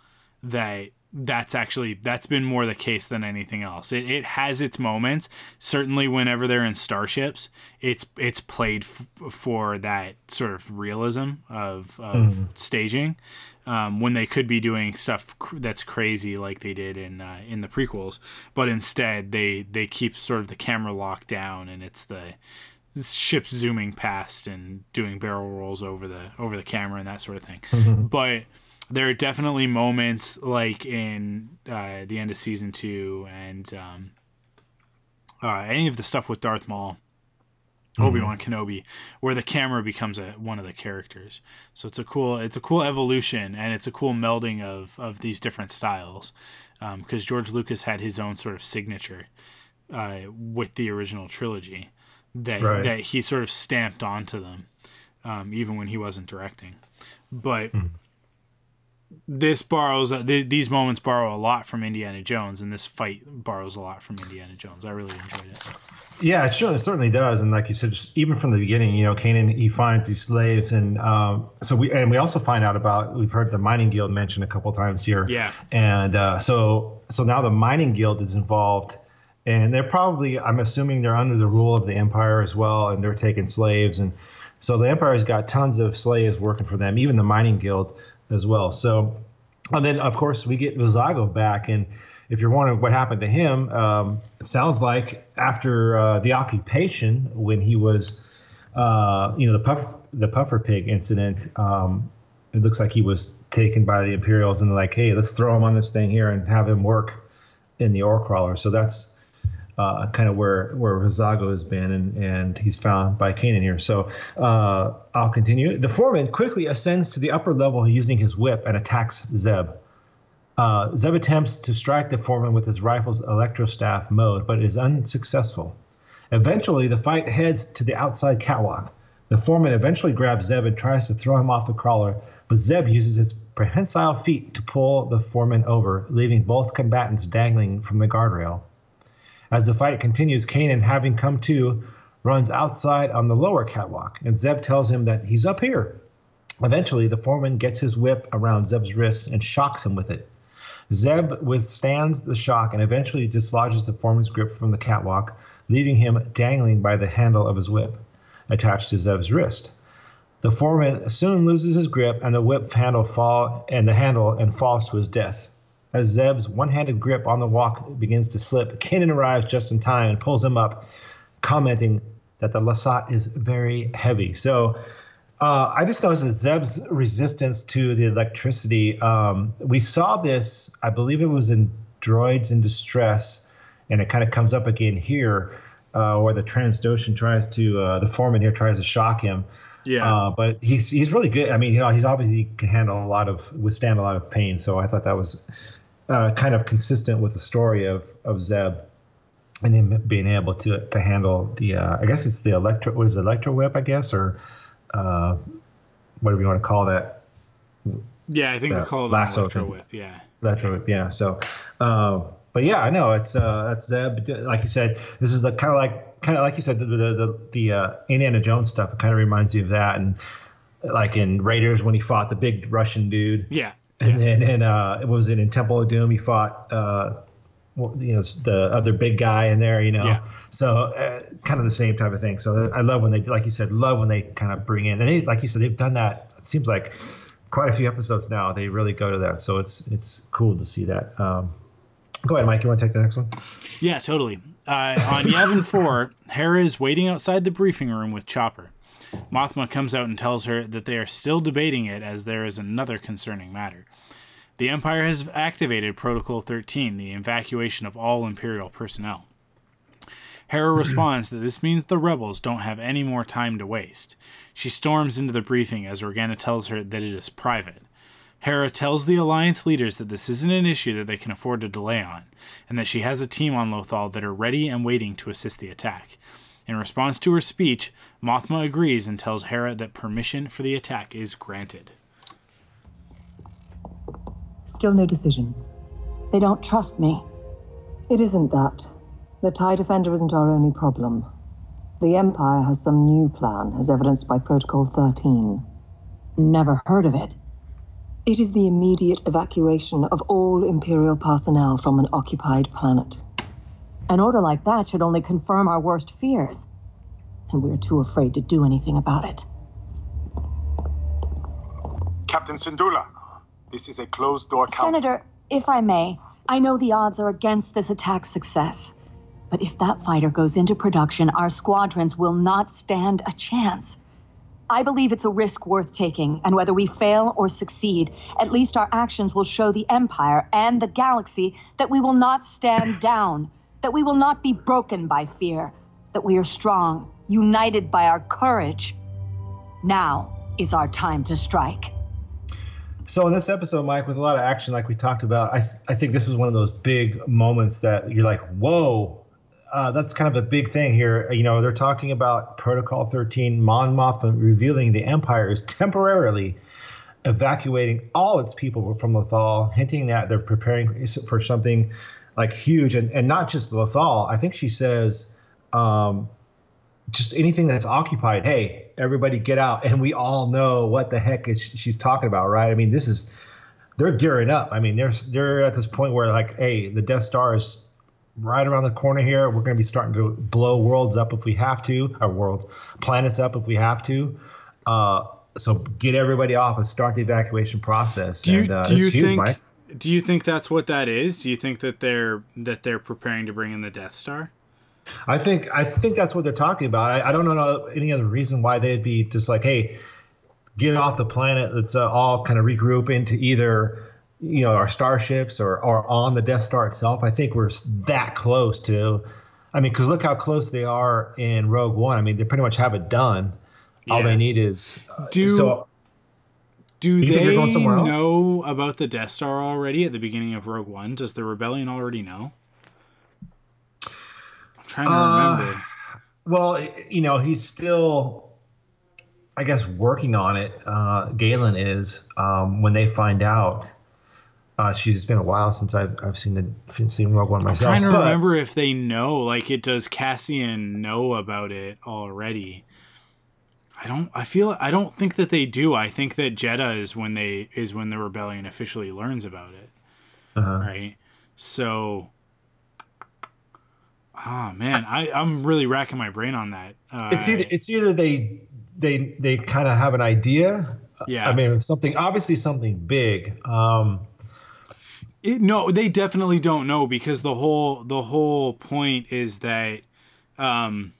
that that's actually that's been more the case than anything else. It, it has its moments. Certainly, whenever they're in starships, it's it's played f- for that sort of realism of of Mhm. staging. Um, when they could be doing stuff cr- that's crazy like they did in uh, in the prequels, but instead they they keep sort of the camera locked down and it's the ships zooming past and doing barrel rolls over the over the camera and that sort of thing. but there are definitely moments like in uh, the end of season two and um, uh, any of the stuff with Darth Maul, Obi Wan Kenobi, where the camera becomes a one of the characters. So it's a cool it's a cool evolution and it's a cool melding of of these different styles because George Lucas had his own sort of signature uh, with the original trilogy that Right. that he sort of stamped onto them, um, even when he wasn't directing. But this borrows uh, th- these moments borrow a lot from Indiana Jones, and this fight borrows a lot from Indiana Jones. I really enjoyed it. Yeah, it, sure, it certainly does. And like you said, just even from the beginning, you know, Kanan he finds these slaves, and um, so we and we also find out about we've heard the mining guild mentioned a couple times here. Yeah. And uh, so so now the mining guild is involved, and they're probably I'm assuming they're under the rule of the empire as well, and they're taking slaves, and so the empire's got tons of slaves working for them, even the mining guild as well. So and then, of course, we get Vizago back. And if you're wondering what happened to him, um, it sounds like after uh, the occupation, when he was, uh, you know, the puff, the puffer pig incident, um, it looks like he was taken by the Imperials and like, hey, let's throw him on this thing here and have him work in the ore crawler. So that's uh, kind of where where Vizago has been, and, and he's found by Kanan here. So uh, I'll continue. The foreman quickly ascends to the upper level using his whip and attacks Zeb. Uh, Zeb attempts to strike the foreman with his rifle's electrostaff mode, but is unsuccessful. Eventually, the fight heads to the outside catwalk. The foreman eventually grabs Zeb and tries to throw him off the crawler, but Zeb uses his prehensile feet to pull the foreman over, leaving both combatants dangling from the guardrail. As the fight continues, Kanan, having come to, runs outside on the lower catwalk, and Zeb tells him that he's up here. Eventually, the foreman gets his whip around Zeb's wrist and shocks him with it. Zeb withstands the shock and eventually dislodges the foreman's grip from the catwalk, leaving him dangling by the handle of his whip, attached to Zeb's wrist. The foreman soon loses his grip, and the whip handle fall and the handle and falls to his death. As Zeb's one-handed grip on the walk begins to slip, Kanan arrives just in time and pulls him up, commenting that the Lasat is very heavy. So uh, I just noticed that Zeb's resistance to the electricity. Um, we saw this, I believe it was in Droids in Distress, and it kind of comes up again here, uh, where the Trandoshan tries to, uh, the foreman here tries to shock him. Yeah. Uh, but he's he's really good. I mean, you know, he's obviously can handle a lot of withstand a lot of pain. So I thought that was uh, kind of consistent with the story of of Zeb and him being able to to handle the uh, I guess it's the electro was electro whip I guess or uh, whatever you want to call that. Yeah, I think they call it lasso electro whip. Yeah. Electro whip, yeah. So, uh, but yeah, I know it's uh, that's Zeb. Like you said, this is the kind of like kind of like you said the the the, the uh, Indiana Jones stuff. It kind of reminds you of that, and like in Raiders when he fought the big Russian dude. Yeah. And then and uh, it was it in Temple of Doom he fought uh, you know the other big guy in there, you know. Yeah. So uh, kind of the same type of thing. So I love when they, like you said, love when they kind of bring in, and they, like you said, they've done that. It seems like quite a few episodes now. They really go to that. So it's it's cool to see that. Um, go ahead, Mike. You want to take the next one? Yeah, totally. Uh, on Yavin 4, Hera is waiting outside the briefing room with Chopper. Mothma comes out and tells her that they are still debating it as there is another concerning matter. The Empire has activated Protocol 13, the evacuation of all Imperial personnel. Hera responds that this means the rebels don't have any more time to waste. She storms into the briefing as Organa tells her that it is private. Hera tells the Alliance leaders that this isn't an issue that they can afford to delay on, and that she has a team on Lothal that are ready and waiting to assist the attack. In response to her speech, Mothma agrees and tells Hera that permission for the attack is granted. Still no decision. They don't trust me. It isn't that. The TIE Defender isn't our only problem. The Empire has some new plan, as evidenced by Protocol 13. Never heard of it. It is the immediate evacuation of all Imperial personnel from an occupied planet. An order like that should only confirm our worst fears. And we're too afraid to do anything about it. Captain Syndulla, this is a closed door council. Senator, if I may, I know the odds are against this attack's success. But if that fighter goes into production, our squadrons will not stand a chance. I believe it's a risk worth taking, and whether we fail or succeed, at least our actions will show the Empire and the galaxy that we will not stand down, that we will not be broken by fear, that we are strong, united by our courage. Now is our time to strike. So in this episode, Mike, with a lot of action, like we talked about, I I think this is one of those big moments that you're like, whoa. Uh, that's kind of a big thing here. You know, they're talking about Protocol 13, Mon Mothma revealing the Empire is temporarily evacuating all its people from Lothal, hinting that they're preparing for something like huge, and, and not just Lothal. I think she says, um, just anything that's occupied. Hey, everybody, get out! And we all know what the heck is she's talking about, right? I mean, this is they're gearing up. I mean, they're they're at this point where like, hey, the Death Star is right around the corner here. We're going to be starting to blow worlds up if we have to, or worlds, planets up if we have to. Uh, so get everybody off and start the evacuation process. Do you, and, uh, do you huge, think Mike. Do you think that's what that is? Do you think that they're that they're preparing to bring in the Death Star? I think I think that's what they're talking about. I, I don't know any other reason why they'd be just like, hey, get off the planet. Let's uh, all kind of regroup into either you know our starships or or on the Death Star itself. I think we're that close to. I mean, because look how close they are in Rogue One. I mean, they pretty much have it done. All they need is uh, Do so. Do you think they're going somewhere else? know about the Death Star already at the beginning of Rogue One? Does the rebellion already know? I'm trying to Uh, remember. Well, you know, he's still, I guess, working on it. Uh, Galen is. Um, when they find out, uh, she's it's been a while since I've I've seen the seen Rogue One myself. I'm trying to but- remember if they know. Like, it does Cassian know about it already? I don't. I feel. I don't think that they do. I think that Jedha is when they is when the rebellion officially learns about it. Uh-huh. Right. So. Ah man, I I'm really racking my brain on that. Uh, It's either it's either they they they kind of have an idea. Yeah. I mean, something obviously something big. Um, It, no, they definitely don't know because the whole the whole point is that um,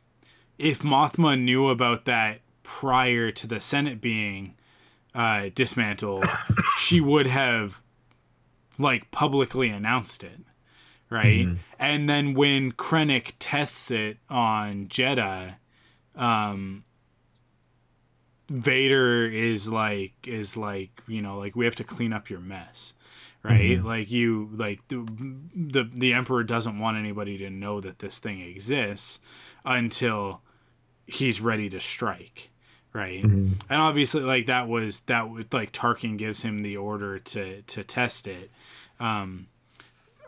if Mothma knew about that prior to the Senate being uh, dismantled, she would have like publicly announced it, right? Mm-hmm. And then when Krennic tests it on Jedha, um, Vader is like is like you know like we have to clean up your mess, right? Mhm. Like you like the, the the Emperor doesn't want anybody to know that this thing exists until he's ready to strike right Mhm. and obviously like that was that would like tarkin gives him the order to to test it um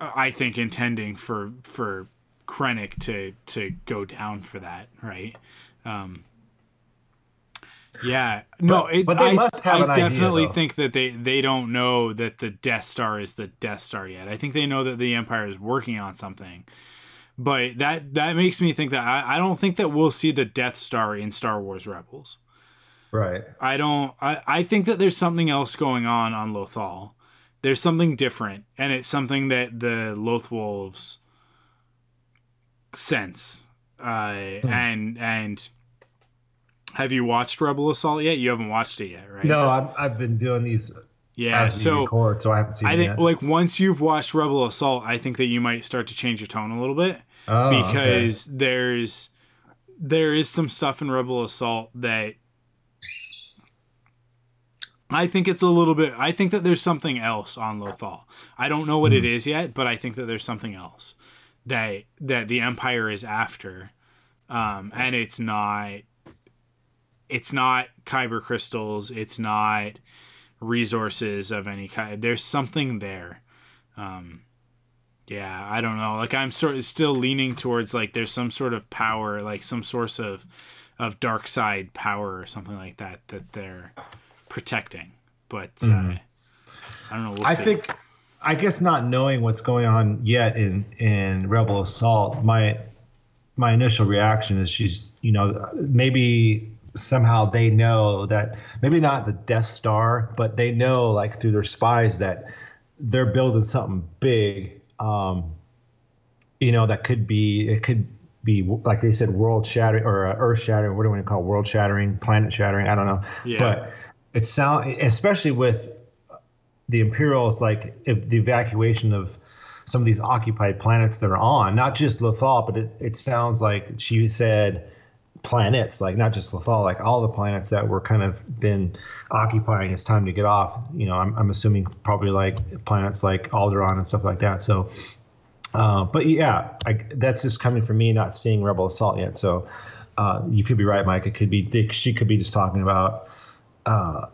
i think intending for for krennic to to go down for that right um yeah no But- it, but they I, must have I idea, definitely though. think that they they don't know that the death star is the death star yet i think they know that the empire is working on something but that that makes me think that I, I don't think that we'll see the Death Star in Star Wars Rebels. Right. I don't. I, I think that there's something else going on on Lothal. There's something different, and it's something that the Loth Wolves sense. Uh, Hmm. And and have you watched Rebel Assault yet? You haven't watched it yet, right? No, I've, I've been doing these Yeah. So record, so I haven't seen I think yet. like once you've watched Rebel Assault, I think that you might start to change your tone a little bit Oh, okay. because there's there is some stuff in Rebel Assault that I think it's a little bit. I think that there's something else on Lothal. I don't know what it is yet, but I think that there's something else that that the Empire is after, um, and it's not. It's not kyber crystals. It's not resources of any kind. There's something there. Um, yeah, I don't know. Like I'm sort of still leaning towards like there's some sort of power, like some source of of dark side power or something like that that they're protecting. But Mhm. uh, I don't know. We'll I see. think, I guess, not knowing what's going on yet in in Rebel Assault, my my initial reaction is she's, you know, maybe somehow they know that maybe not the Death Star, but they know like through their spies that they're building something big. Um, you know, that could be it could be like they said, world shattering or uh, earth shattering. What do we want to call it? world shattering, planet shattering? I don't know. Yeah. But it sound especially with the Imperials, like if the evacuation of some of these occupied planets that are on, not just Lothal, but it, it sounds like she said planets, like not just Lothal, like all the planets that were kind of been occupying. It's time to get off. You know, I'm, I'm assuming probably like planets like Alderaan and stuff like that. So, uh, but yeah, I, that's just coming from me not seeing Rebel Assault yet. So, uh, you could be right, Mike. It could be Dick. she could be just talking about uh,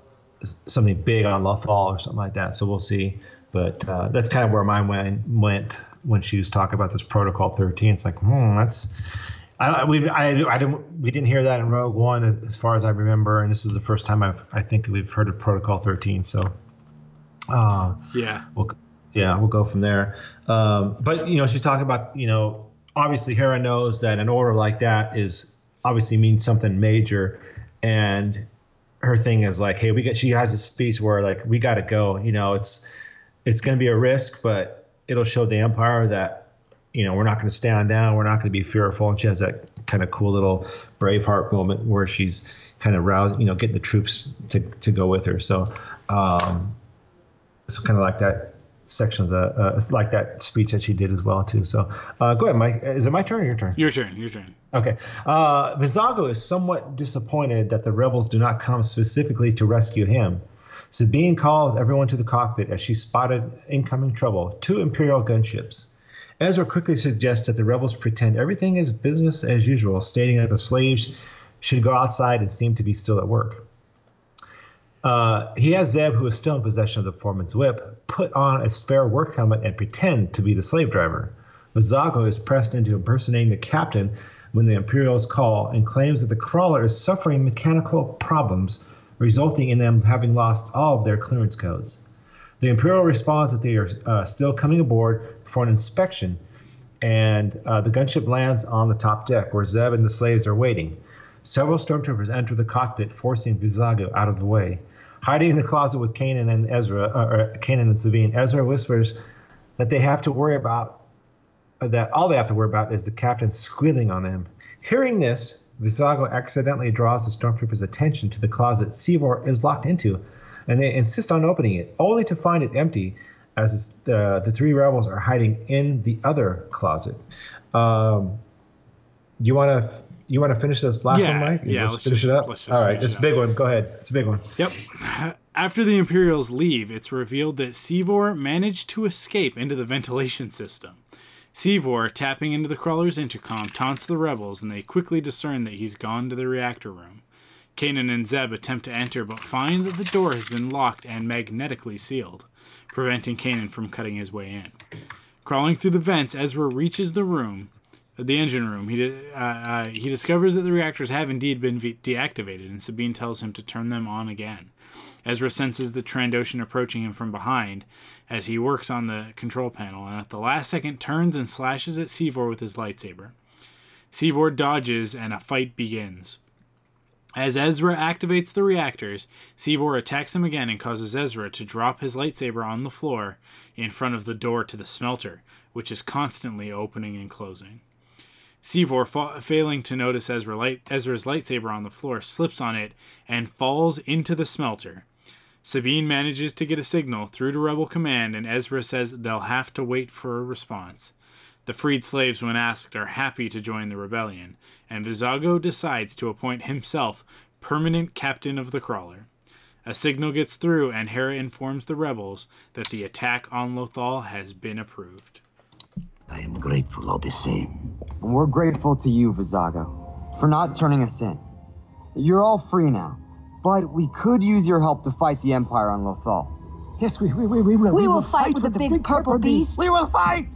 something big on Lothal or something like that. So we'll see. But uh, that's kind of where mine went went when she was talking about this Protocol 13. It's like, hmm, that's. I, we I, I didn't we didn't hear that in Rogue One as far as I remember, and this is the first time I've I think we've heard of Protocol 13. So, uh, yeah, we'll yeah we'll go from there. Um, but you know she's talking about you know obviously Hera knows that an order like that is obviously means something major, and her thing is like, hey, we get. She has a speech where like we got to go. You know, it's it's going to be a risk, but it'll show the Empire that you know we're not going to stand down. We're not going to be fearful. And she has that kind of cool little Braveheart moment where she's kind of rousing, you know, getting the troops to to go with her. So, um, it's kind of like that section of the uh, like that speech that she did as well too. So, uh, go ahead, Mike. Is it my turn or your turn? Your turn. Your turn. Okay. Uh, Vizago is somewhat disappointed that the rebels do not come specifically to rescue him. Sabine calls everyone to the cockpit as she spotted incoming trouble two Imperial gunships. Ezra quickly suggests that the rebels pretend everything is business as usual, stating that the slaves should go outside and seem to be still at work. Uh, he has Zeb, who is still in possession of the foreman's whip, put on a spare work helmet and pretend to be the slave driver. Vizago is pressed into impersonating the captain when the Imperials call and claims that the crawler is suffering mechanical problems, resulting in them having lost all of their clearance codes. The Imperial responds that they are uh, still coming aboard for an inspection, and uh, the gunship lands on the top deck where Zeb and the slaves are waiting. Several stormtroopers enter the cockpit, forcing Vizago out of the way. Hiding in the closet with Kanan and Ezra, uh, or Kanan and Sabine. Ezra whispers that they have to worry about uh, that all they have to worry about is the captain squealing on them. Hearing this, Vizago accidentally draws the stormtrooper's attention to the closet Seevor is locked into, and they insist on opening it, only to find it empty as the, the three rebels are hiding in the other closet. Um, you want to you want to finish this last Yeah, one, Mike? yeah, Let's finish just- it up. All right, finish this it up. big one. Go ahead. It's a big one. Yep. After the Imperials leave, it's revealed that Seevor managed to escape into the ventilation system. Seevor, tapping into the crawler's intercom, taunts the rebels, and they quickly discern that he's gone to the reactor room. Kanan and Zeb attempt to enter, but find that the door has been locked and magnetically sealed, preventing Kanan from cutting his way in. Crawling through the vents, Ezra reaches the room, the engine room. He uh, uh, he discovers that the reactors have indeed been ve- deactivated, and Sabine tells him to turn them on again. Ezra senses the Trandoshan approaching him from behind as he works on the control panel, and at the last second turns and slashes at Seevor with his lightsaber. Seevor dodges, and a fight begins. As Ezra activates the reactors, Seevor attacks him again and causes Ezra to drop his lightsaber on the floor in front of the door to the smelter, which is constantly opening and closing. Seevor, fa- failing to notice Ezra light- Ezra's lightsaber on the floor, slips on it and falls into the smelter. Sabine manages to get a signal through to Rebel Command, and Ezra says they'll have to wait for a response. The freed slaves, when asked, are happy to join the rebellion, and Vizago decides to appoint himself permanent captain of the crawler. A signal gets through, and Hera informs the rebels that the attack on Lothal has been approved. I am grateful all the same. We're grateful to you, Vizago, for not turning us in. You're all free now, but we could use your help to fight the Empire on Lothal. Yes, we, we, we, we will. We will fight with the big purple beast. We will fight!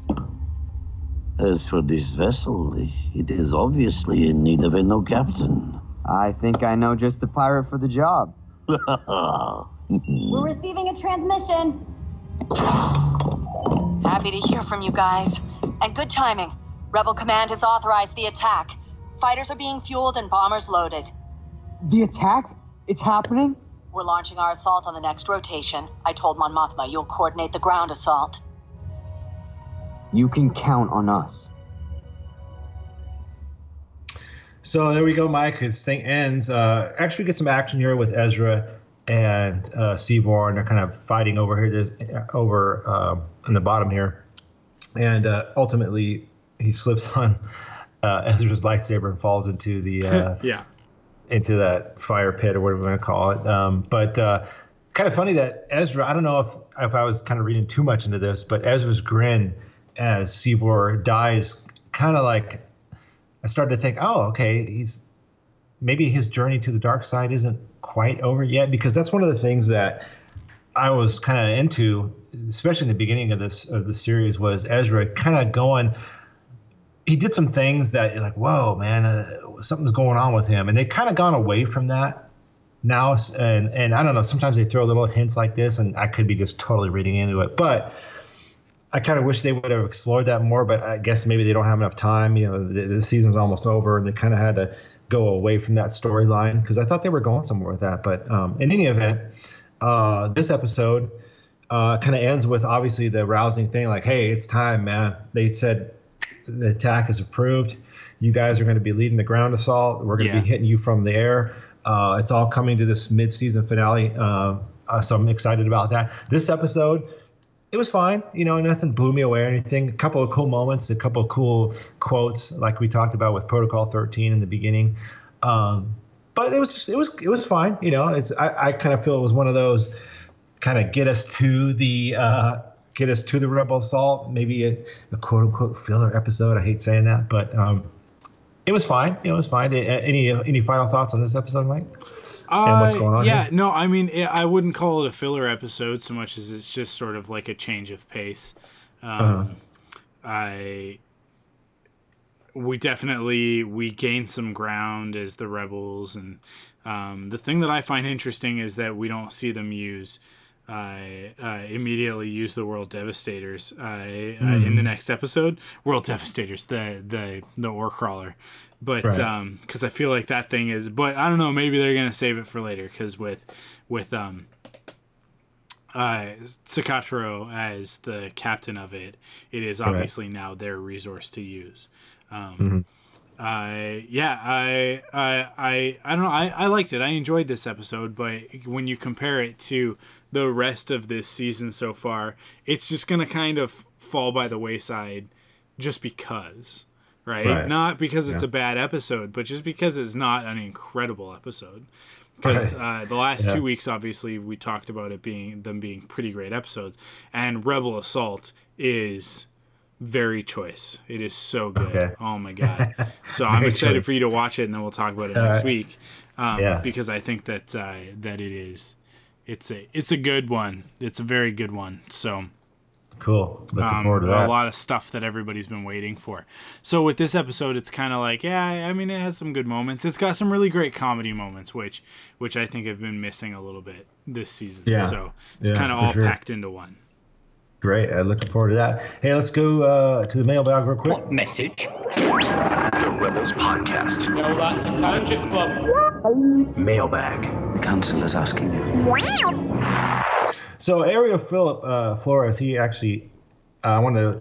As for this vessel, it is obviously in need of a new captain. I think I know just the pirate for the job. We're receiving a transmission. Happy to hear from you guys. And good timing. Rebel Command has authorized the attack. Fighters are being fueled and bombers loaded. The attack? It's happening? We're launching our assault on the next rotation. I told Mon Mothma you'll coordinate the ground assault. You can count on us. So there we go, Mike. This thing ends. Uh, actually, we get some action here with Ezra and uh, Seevor, and they're kind of fighting over here, this, over uh, in the bottom here, and uh, ultimately he slips on uh, Ezra's lightsaber and falls into the uh, yeah. into that fire pit or whatever we want to call it. Um, but uh, kind of funny that Ezra. I don't know if if I was kind of reading too much into this, but Ezra's grin as Seevor dies, kind of like I started to think, oh, okay, he's maybe his journey to the dark side isn't quite over yet because that's one of the things that I was kind of into, especially in the beginning of this of the series, was Ezra kind of going. He did some things that you're like, whoa, man, uh, something's going on with him, and they kind of gone away from that now. And and I don't know, sometimes they throw little hints like this, and I could be just totally reading into it, but. I kind of wish they would have explored that more, but I guess maybe they don't have enough time. You know, the, the season's almost over, and they kind of had to go away from that storyline because I thought they were going somewhere with that. But um, in any event, uh, this episode uh, kind of ends with obviously the rousing thing, like, "Hey, it's time, man." They said the attack is approved. You guys are going to be leading the ground assault. We're going to Yeah. be hitting you from the air. Uh, it's all coming to this mid-season finale, uh, uh, so I'm excited about that. This episode it was fine. You know, nothing blew me away or anything. A couple of cool moments, a couple of cool quotes, like we talked about with Protocol 13 in the beginning. Um, but it was just, it was it was fine. You know, it's I, I kind of feel it was one of those kind of get us to the uh, get us to the Rebel Assault, maybe a, a quote unquote filler episode. I hate saying that, but um, it was fine. It was fine. Any any final thoughts on this episode, Mike? and what's Uh, going on? Yeah, here? no, I mean, I wouldn't call it a filler episode so much as it's just sort of like a change of pace. Um, Uh-huh. I we definitely we gain some ground as the rebels, and um, the thing that I find interesting is that we don't see them use uh, uh, immediately use the World Devastators uh, uh, in the Mhm. next episode. World Devastators, the the the ore crawler, but Right. um, because I feel like that thing is, but I don't know, maybe they're gonna save it for later because with with um. Uh, Cikatro as the captain of it, it is Right. obviously now their resource to use. Um, Mhm. I yeah, I I I I don't know. I, I liked it. I enjoyed this episode, but when you compare it to the rest of this season so far, it's just gonna kind of fall by the wayside, just because, right? Right. Not because it's Yeah. a bad episode, but just because it's not an incredible episode. Because Right. uh, the last Yeah. two weeks, obviously, we talked about it being them being pretty great episodes, and Rebel Assault is very choice. It is so good. Okay. Oh my god! So I'm excited choice. for you to watch it, and then we'll talk about it All next right. week. Um, Yeah. Because I think that uh, that it is, it's a it's a good one. It's a very good one. So Cool. Looking um, forward to a lot of stuff that everybody's been waiting for. So with this episode, it's kind of like, yeah, I mean, it has some good moments. It's got some really great comedy moments, which which I think have been missing a little bit this season. Yeah. So it's Yeah, kind of all sure. packed into one. Great. Uh, looking forward to that. Hey, let's go uh, to the mailbag real quick. What Message. The Rebels Podcast. Tell that to Country Club. Mailbag. The council is asking you. So Ariel Philip uh, Flores, he actually, uh, I want to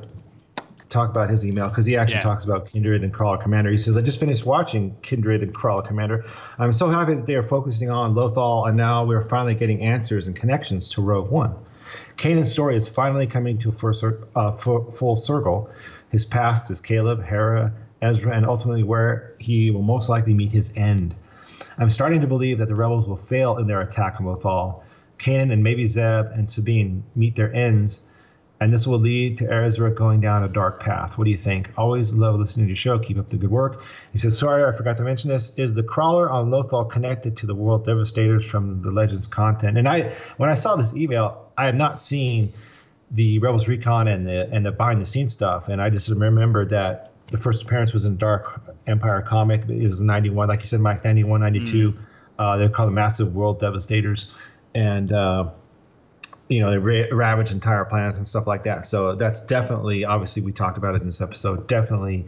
talk about his email because he actually Yeah. talks about Kindred and Crawler Commandeers. He says, "I just finished watching Kindred and Crawler Commandeers. I'm so happy that they are focusing on Lothal, and now we're finally getting answers and connections to Rogue One. Kanan's story is finally coming to uh, full circle. His past is Caleb, Hera, Ezra, and ultimately where he will most likely meet his end. I'm starting to believe that the rebels will fail in their attack on Lothal. Kanan and maybe Zeb and Sabine meet their ends, and this will lead to Ezra going down a dark path. What do you think? Always love listening to your show. Keep up the good work. He says, Sorry, I forgot to mention this. Is the crawler on Lothal connected to the World Devastators from the Legends content? And I, when I saw this email, I had not seen the Rebels Recon and the and the behind the scenes stuff, and I just remembered that the first appearance was in Dark Empire comic. It was 91, like you said, Mike, 91, 92. Uh, they're called the Massive World Devastators, and uh, you know they ra- ravage entire planets and stuff like that. So that's definitely, obviously, we talked about it in this episode. Definitely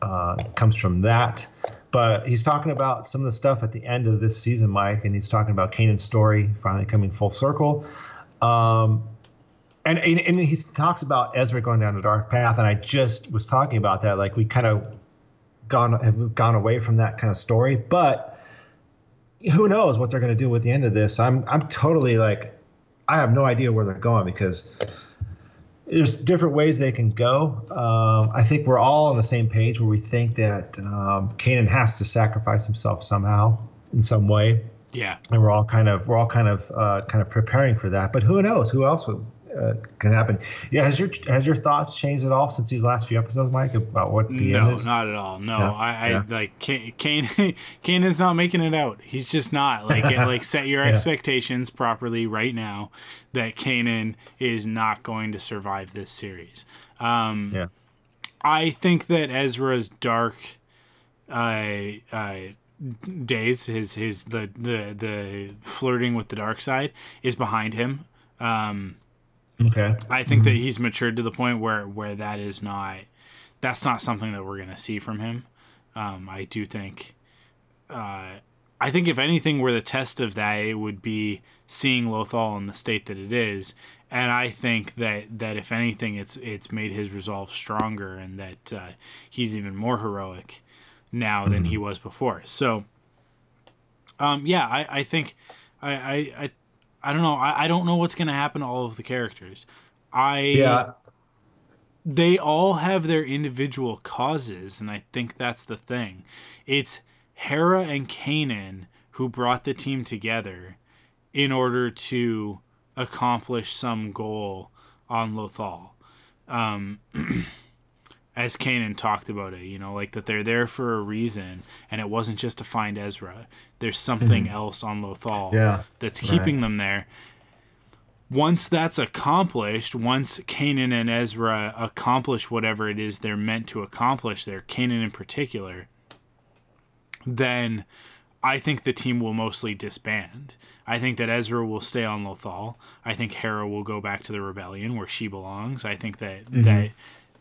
uh, comes from that. But he's talking about some of the stuff at the end of this season, Mike, and he's talking about Kanan's story finally coming full circle. Um, and, and and he talks about Ezra going down a dark path, and I just was talking about that. Like we kind of gone have gone away from that kind of story, but who knows what they're going to do with the end of this? I'm I'm totally like I have no idea where they're going because there's different ways they can go. Um, I think we're all on the same page where we think that um, Kanan has to sacrifice himself somehow in some way Yeah. and we're all kind of we're all kind of uh, kind of preparing for that. But who knows? Who else would, uh, can happen? Yeah, has your has your thoughts changed at all since these last few episodes, Mike, about what the no, end is? not at all. No, No? I, I Yeah. like Kane. Kane Kane is not making it out. He's just not like it, like set your Yeah. expectations properly right now. That Kanan is not going to survive this series. Um, Yeah. I think that Ezra's dark uh, uh, days, his his the the the flirting with the dark side, is behind him. Um, Okay. I think that he's matured to the point where where that is not that's not something that we're gonna see from him. Um, I do think uh, I think if anything were the test of that, it would be seeing Lothal in the state that it is. And I think that, that if anything, it's it's made his resolve stronger, and that uh, he's even more heroic now than he was before. So, um, yeah, I, I think I, I, I I don't know. I, I don't know what's gonna happen to all of the characters. I Yeah. they all have their individual causes, and I think that's the thing. It's Hera and Kanan who brought the team together in order to accomplish some goal on Lothal. Um, as Kanan talked about it, you know, like that they're there for a reason, and it wasn't just to find Ezra. There's something Mhm. else on Lothal Yeah, that's right. keeping them there. Once that's accomplished, once Kanan and Ezra accomplish whatever it is they're meant to accomplish there, Kanan in particular, then I think the team will mostly disband. I think that Ezra will stay on Lothal. I think Hera will go back to the rebellion where she belongs. I think that Mhm. that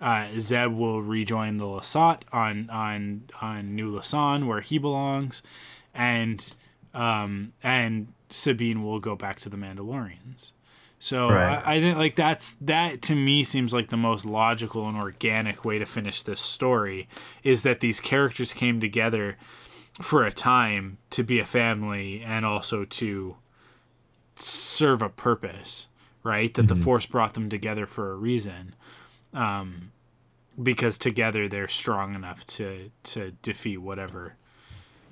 uh, Zeb will rejoin the Lasat on on on New Lasan where he belongs, and um, and Sabine will go back to the Mandalorians. So Right. I, I think like that's that to me seems like the most logical and organic way to finish this story is that these characters came together for a time to be a family and also to serve a purpose, right? That the Mhm. force brought them together for a reason. Um because together they're strong enough to to defeat whatever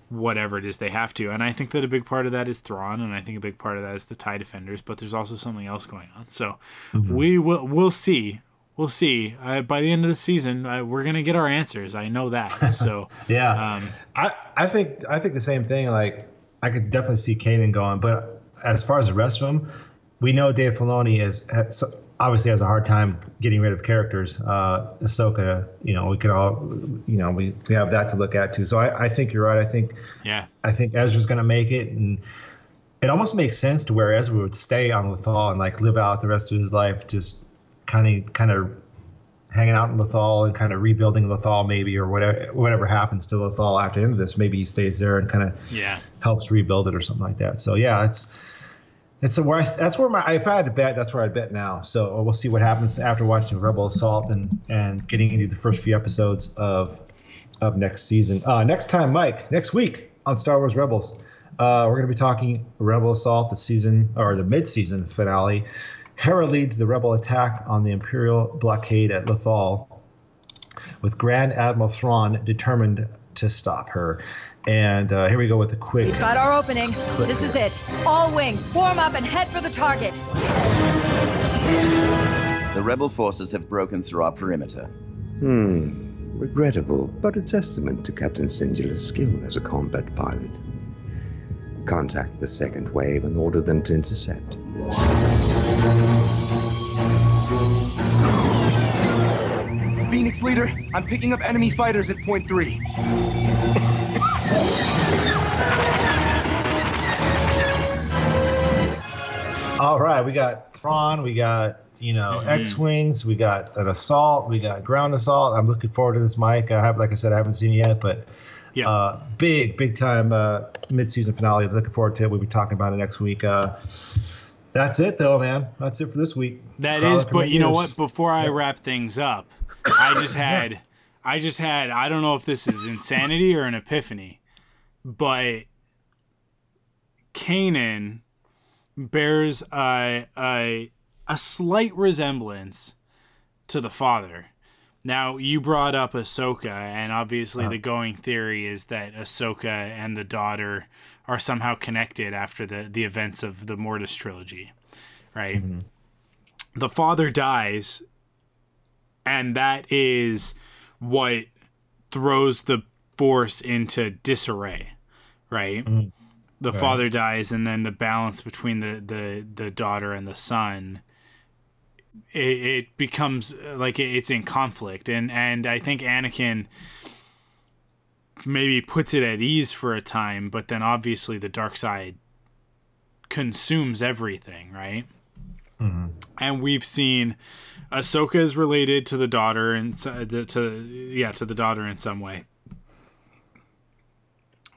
whatever it is they have to. And I think that a big part of that is Thrawn, and I think a big part of that is the TIE Defenders. But there's also something else going on. So Mhm. we will we'll see. We'll see. Uh, by the end of the season, uh, we're gonna get our answers. I know that. So Yeah, um, I, I think I think the same thing. Like I could definitely see Kanan going, but as far as the rest of them, we know Dave Filoni is has, obviously has a hard time getting rid of characters. Uh, Ahsoka, you know, we could all, you know, we, we have that to look at too. So I, I think you're right. I think yeah, I think Ezra's going to make it, and it almost makes sense to where Ezra would stay on Lothal and like live out the rest of his life, just kind of kind of hanging out in Lothal and kind of rebuilding Lothal maybe or whatever whatever happens to Lothal after the end of this. Maybe he stays there and kind of yeah. helps rebuild it or something like that. So yeah, it's it's a, where I, that's where my if I had to bet, that's where I'd bet now. So we'll see what happens after watching Rebel Assault and and getting into the first few episodes of of next season. Uh, next time, Mike, next week on Star Wars Rebels, uh, we're going to be talking Rebel Assault, the season or the mid-season finale. Hera leads the Rebel attack on the Imperial blockade at Lothal, with Grand Admiral Thrawn determined to stop her. And uh, here we go with a quick. We've got our opening. This is it. All wings, form up and head for the target. The rebel forces have broken through our perimeter. Hmm. Regrettable, but a testament to Captain Syndulla's skill as a combat pilot. Contact the second wave and order them to intercept. Phoenix leader, I'm picking up enemy fighters at point three. All right, we got Thrawn, we got you know Mhm. X-wings, we got an assault, we got ground assault. I'm looking forward to this, Mike. I have, like I said, I haven't seen it yet, but yeah, uh, big, big time uh, mid-season finale. Looking forward to it. We'll be talking about it next week. Uh, that's it, though, man. That's it for this week. That is, but you know what? Before I wrap things up, I just had, I just had, I don't know if this is insanity or an epiphany, but Kanan bears a a a slight resemblance to the father. Now you brought up Ahsoka, and obviously uh-huh. the going theory is that Ahsoka and the daughter are somehow connected after the the events of the Mortis trilogy, right? Mm-hmm. The father dies, and that is what throws the force into disarray, right? The Right. father dies, and then the balance between the the the daughter and the son it, it becomes uh, like it's in conflict. And and i think anakin maybe puts it at ease for a time but then obviously the dark side consumes everything right? And we've seen Ahsoka is related to the daughter and the- to yeah to the daughter in some way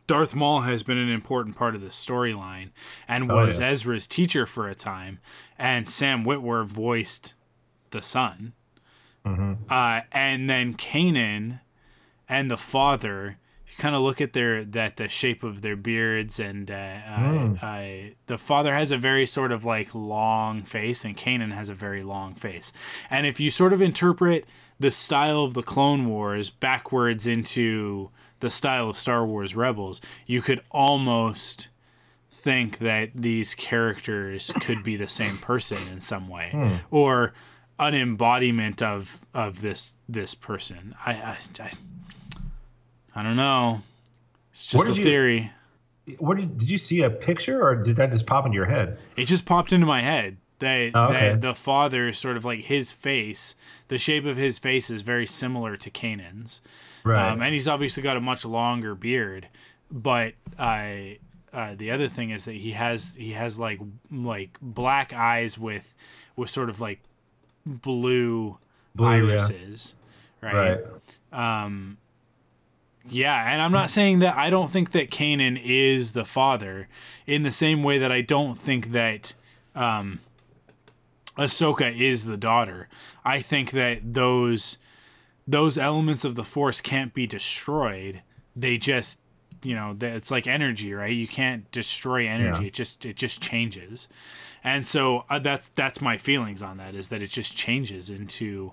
Darth Maul has been an important part of the storyline and Oh, was yeah. Ezra's teacher for a time, and Sam Witwer voiced the son. Mhm. Uh, and then Kanan and the father, you kind of look at their that the shape of their beards, and uh, Hmm. uh, uh, the father has a very sort of like long face, and Kanan has a very long face. And if you sort of interpret the style of the Clone Wars backwards into the style of Star Wars Rebels, you could almost think that these characters could be the same person in some way Hmm. or an embodiment of of this this person i i, I, I don't know it's just a you- theory What did, did you see a picture or did that just pop into your head? it just popped into my head that, Oh, okay. that the father sort of like his face the shape of his face is very similar to Kanan's Right. um, and he's obviously got a much longer beard but I. Uh, the other thing is that he has he has like like black eyes with with sort of like blue, Blue, yeah. irises, right? Um, yeah, and I'm not saying that I don't think that Kanan is the father in the same way that I don't think that um, Ahsoka is the daughter. I think that those those elements of the Force can't be destroyed. They just, you know, it's like energy, right? You can't destroy energy. Yeah. It just it just changes, and so uh, that's that's my feelings on that is that it just changes into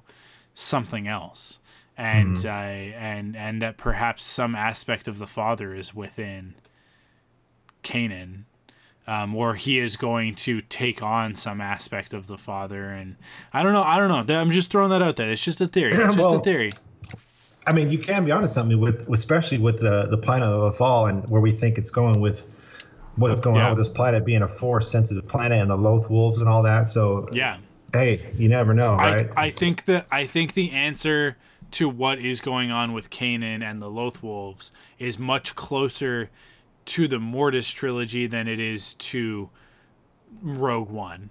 something else, and Mhm. uh, and and that perhaps some aspect of the father is within Kanan, um, or he is going to take on some aspect of the father, and I don't know. I don't know. I'm just throwing that out there. It's just a theory. It's just a theory. I mean, you can be honest onto something with, especially with the the planet of the fall and where we think it's going with what's going Yeah. on with this planet being a force sensitive planet and the Loth wolves and all that. So Yeah. hey, you never know, right? I, I think that I think the answer to what is going on with Kanan and the Loth Wolves is much closer to the Mortis trilogy than it is to Rogue One.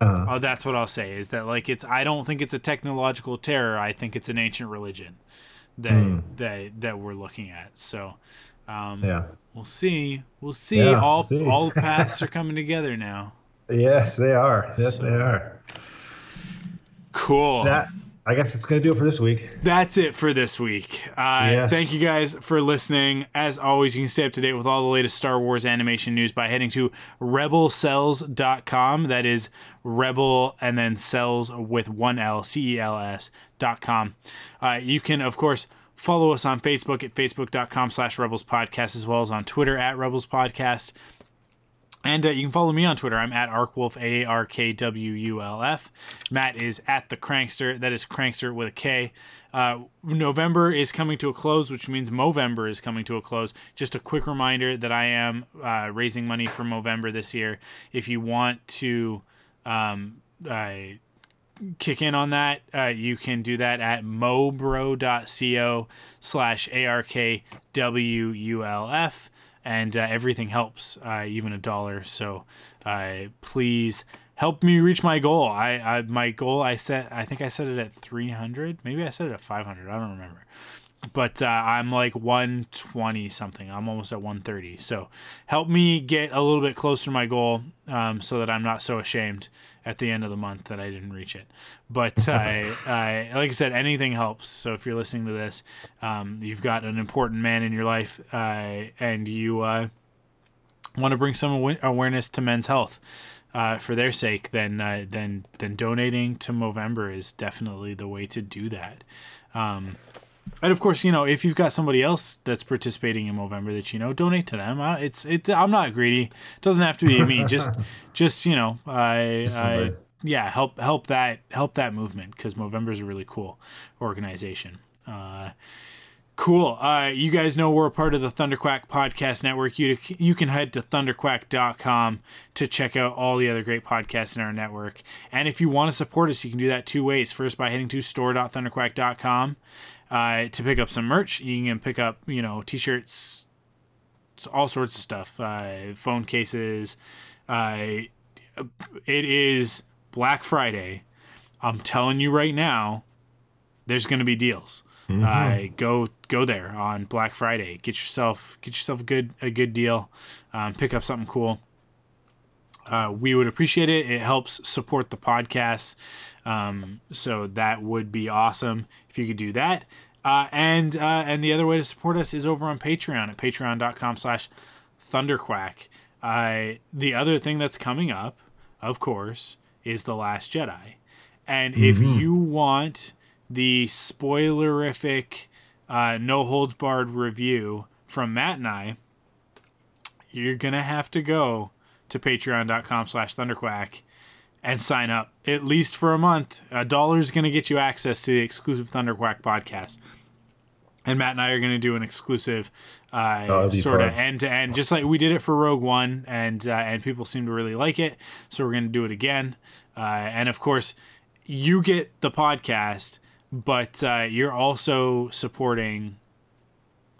Uh, Oh, that's what I'll say. Is that like it's? I don't think it's a technological terror. I think it's an ancient religion that Hmm. that that we're looking at. So, um, Yeah. we'll see. We'll see. Yeah, all see. all paths are coming together now. yes, they are. Yes, they are. Cool. That I guess it's gonna do it for this week. That's it for this week. Uh, Yes. Thank you guys for listening. As always, you can stay up to date with all the latest Star Wars animation news by heading to rebelcells.com. That is rebel and then cells with one L, C E L S dot com. Uh, you can, of course, follow us on Facebook at facebook.com slash rebels podcast, as well as on Twitter at rebels podcast. And uh, you can follow me on Twitter. I'm at Arkwulf, A R K W U L F. Matt is at the Crankster. That is Crankster with a K. Uh, November is coming to a close, which means Movember is coming to a close. Just a quick reminder that I am uh, raising money for Movember this year. If you want to um, uh, kick in on that, uh, you can do that at mobro.co slash ARKWULF. And uh, everything helps, uh, even a dollar. So uh, please help me reach my goal. I, I my goal I set I think I set it at 300. Maybe I set it at 500. I don't remember. But uh, I'm like 120 something. I'm almost at 130. So help me get a little bit closer to my goal um, so that I'm not so ashamed at the end of the month that I didn't reach it. But I, I, like I said, anything helps. So if you're listening to this, um, you've got an important man in your life uh, and you uh, want to bring some awa- awareness to men's health uh, for their sake, then uh, then then donating to Movember is definitely the way to do that. Um, and of course, you know, if you've got somebody else that's participating in Movember that you know, donate to them. Uh, it's it. I'm not greedy. It doesn't have to be me. Just just you know, I, I yeah help help that help that movement because Movember is a really cool organization. Uh, Cool. Uh, you guys know we're a part of the Thunderquack Podcast Network. You you can head to thunderquack.com to check out all the other great podcasts in our network. And if you want to support us, you can do that two ways. First, by heading to store.thunderquack.com uh, to pick up some merch. You can pick up, you know, t-shirts, all sorts of stuff, uh, phone cases. Uh, it is Black Friday. I'm telling you right now, there's going to be deals. Uh, go go there on Black Friday. Get yourself get yourself a good a good deal. Um, pick up something cool. Uh, we would appreciate it. It helps support the podcast. Um, so that would be awesome if you could do that. Uh, and uh, and the other way to support us is over on Patreon at patreon.com slash thunderquack. The other thing that's coming up, of course, is The Last Jedi. And if Mhm. you want the spoilerific, uh, no holds barred review from Matt and I, you're gonna have to go to patreon.com slash thunderquack and sign up at least for a month. A dollar is gonna get you access to the exclusive Thunderquack podcast. And Matt and I are going to do an exclusive Oh, uh, that'd sort of end to end, just like we did it for Rogue One, and uh, and people seem to really like it. So we're going to do it again. Uh, and of course, you get the podcast, but uh, you're also supporting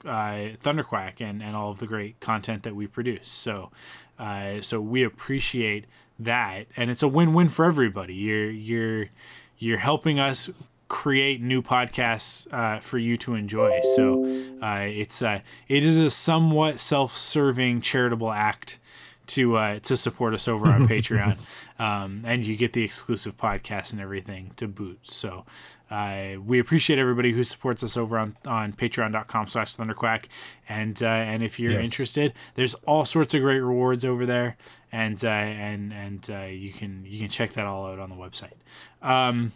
uh, Thunderquack and, and all of the great content that we produce. So, uh, so we appreciate that, and it's a win win for everybody. You're you're you're helping us create new podcasts uh, for you to enjoy. So uh, it's uh, it is a somewhat self serving charitable act to uh, to support us over on Patreon, um, and you get the exclusive podcast and everything to boot. So uh, we appreciate everybody who supports us over on on patreon.com slash thunderquack. And uh, and if you're Yes. interested there's all sorts of great rewards over there. And uh, and and uh, you can you can check that all out on the website. Um,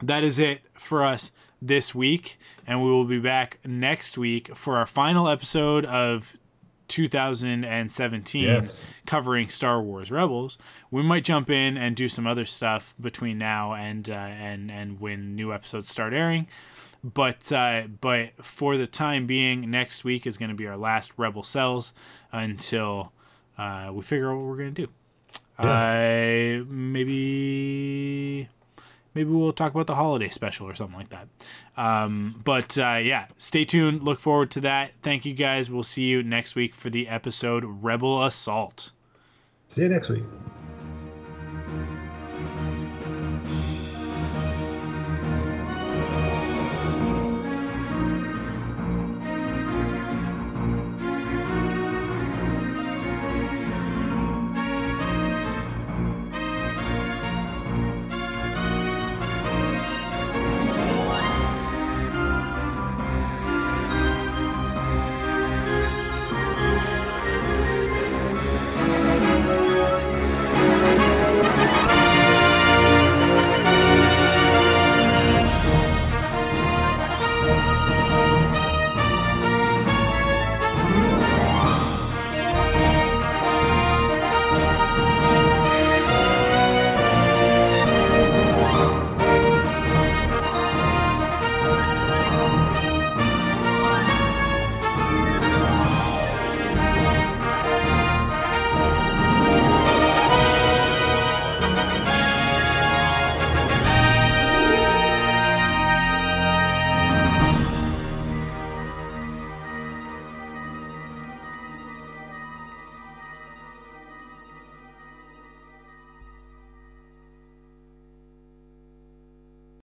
that is it for us this week. And we will be back next week for our final episode of 2017 Yes. covering Star Wars Rebels. We might jump in and do some other stuff between now and uh, and and when new episodes start airing. But uh, but for the time being, next week is going to be our last Rebel Cells until uh, we figure out what we're going to do. Uh, maybe maybe we'll talk about the holiday special or something like that. Um, but uh, yeah, stay tuned. Look forward to that. Thank you guys. We'll see you next week for the episode Rebel Assault. See you next week.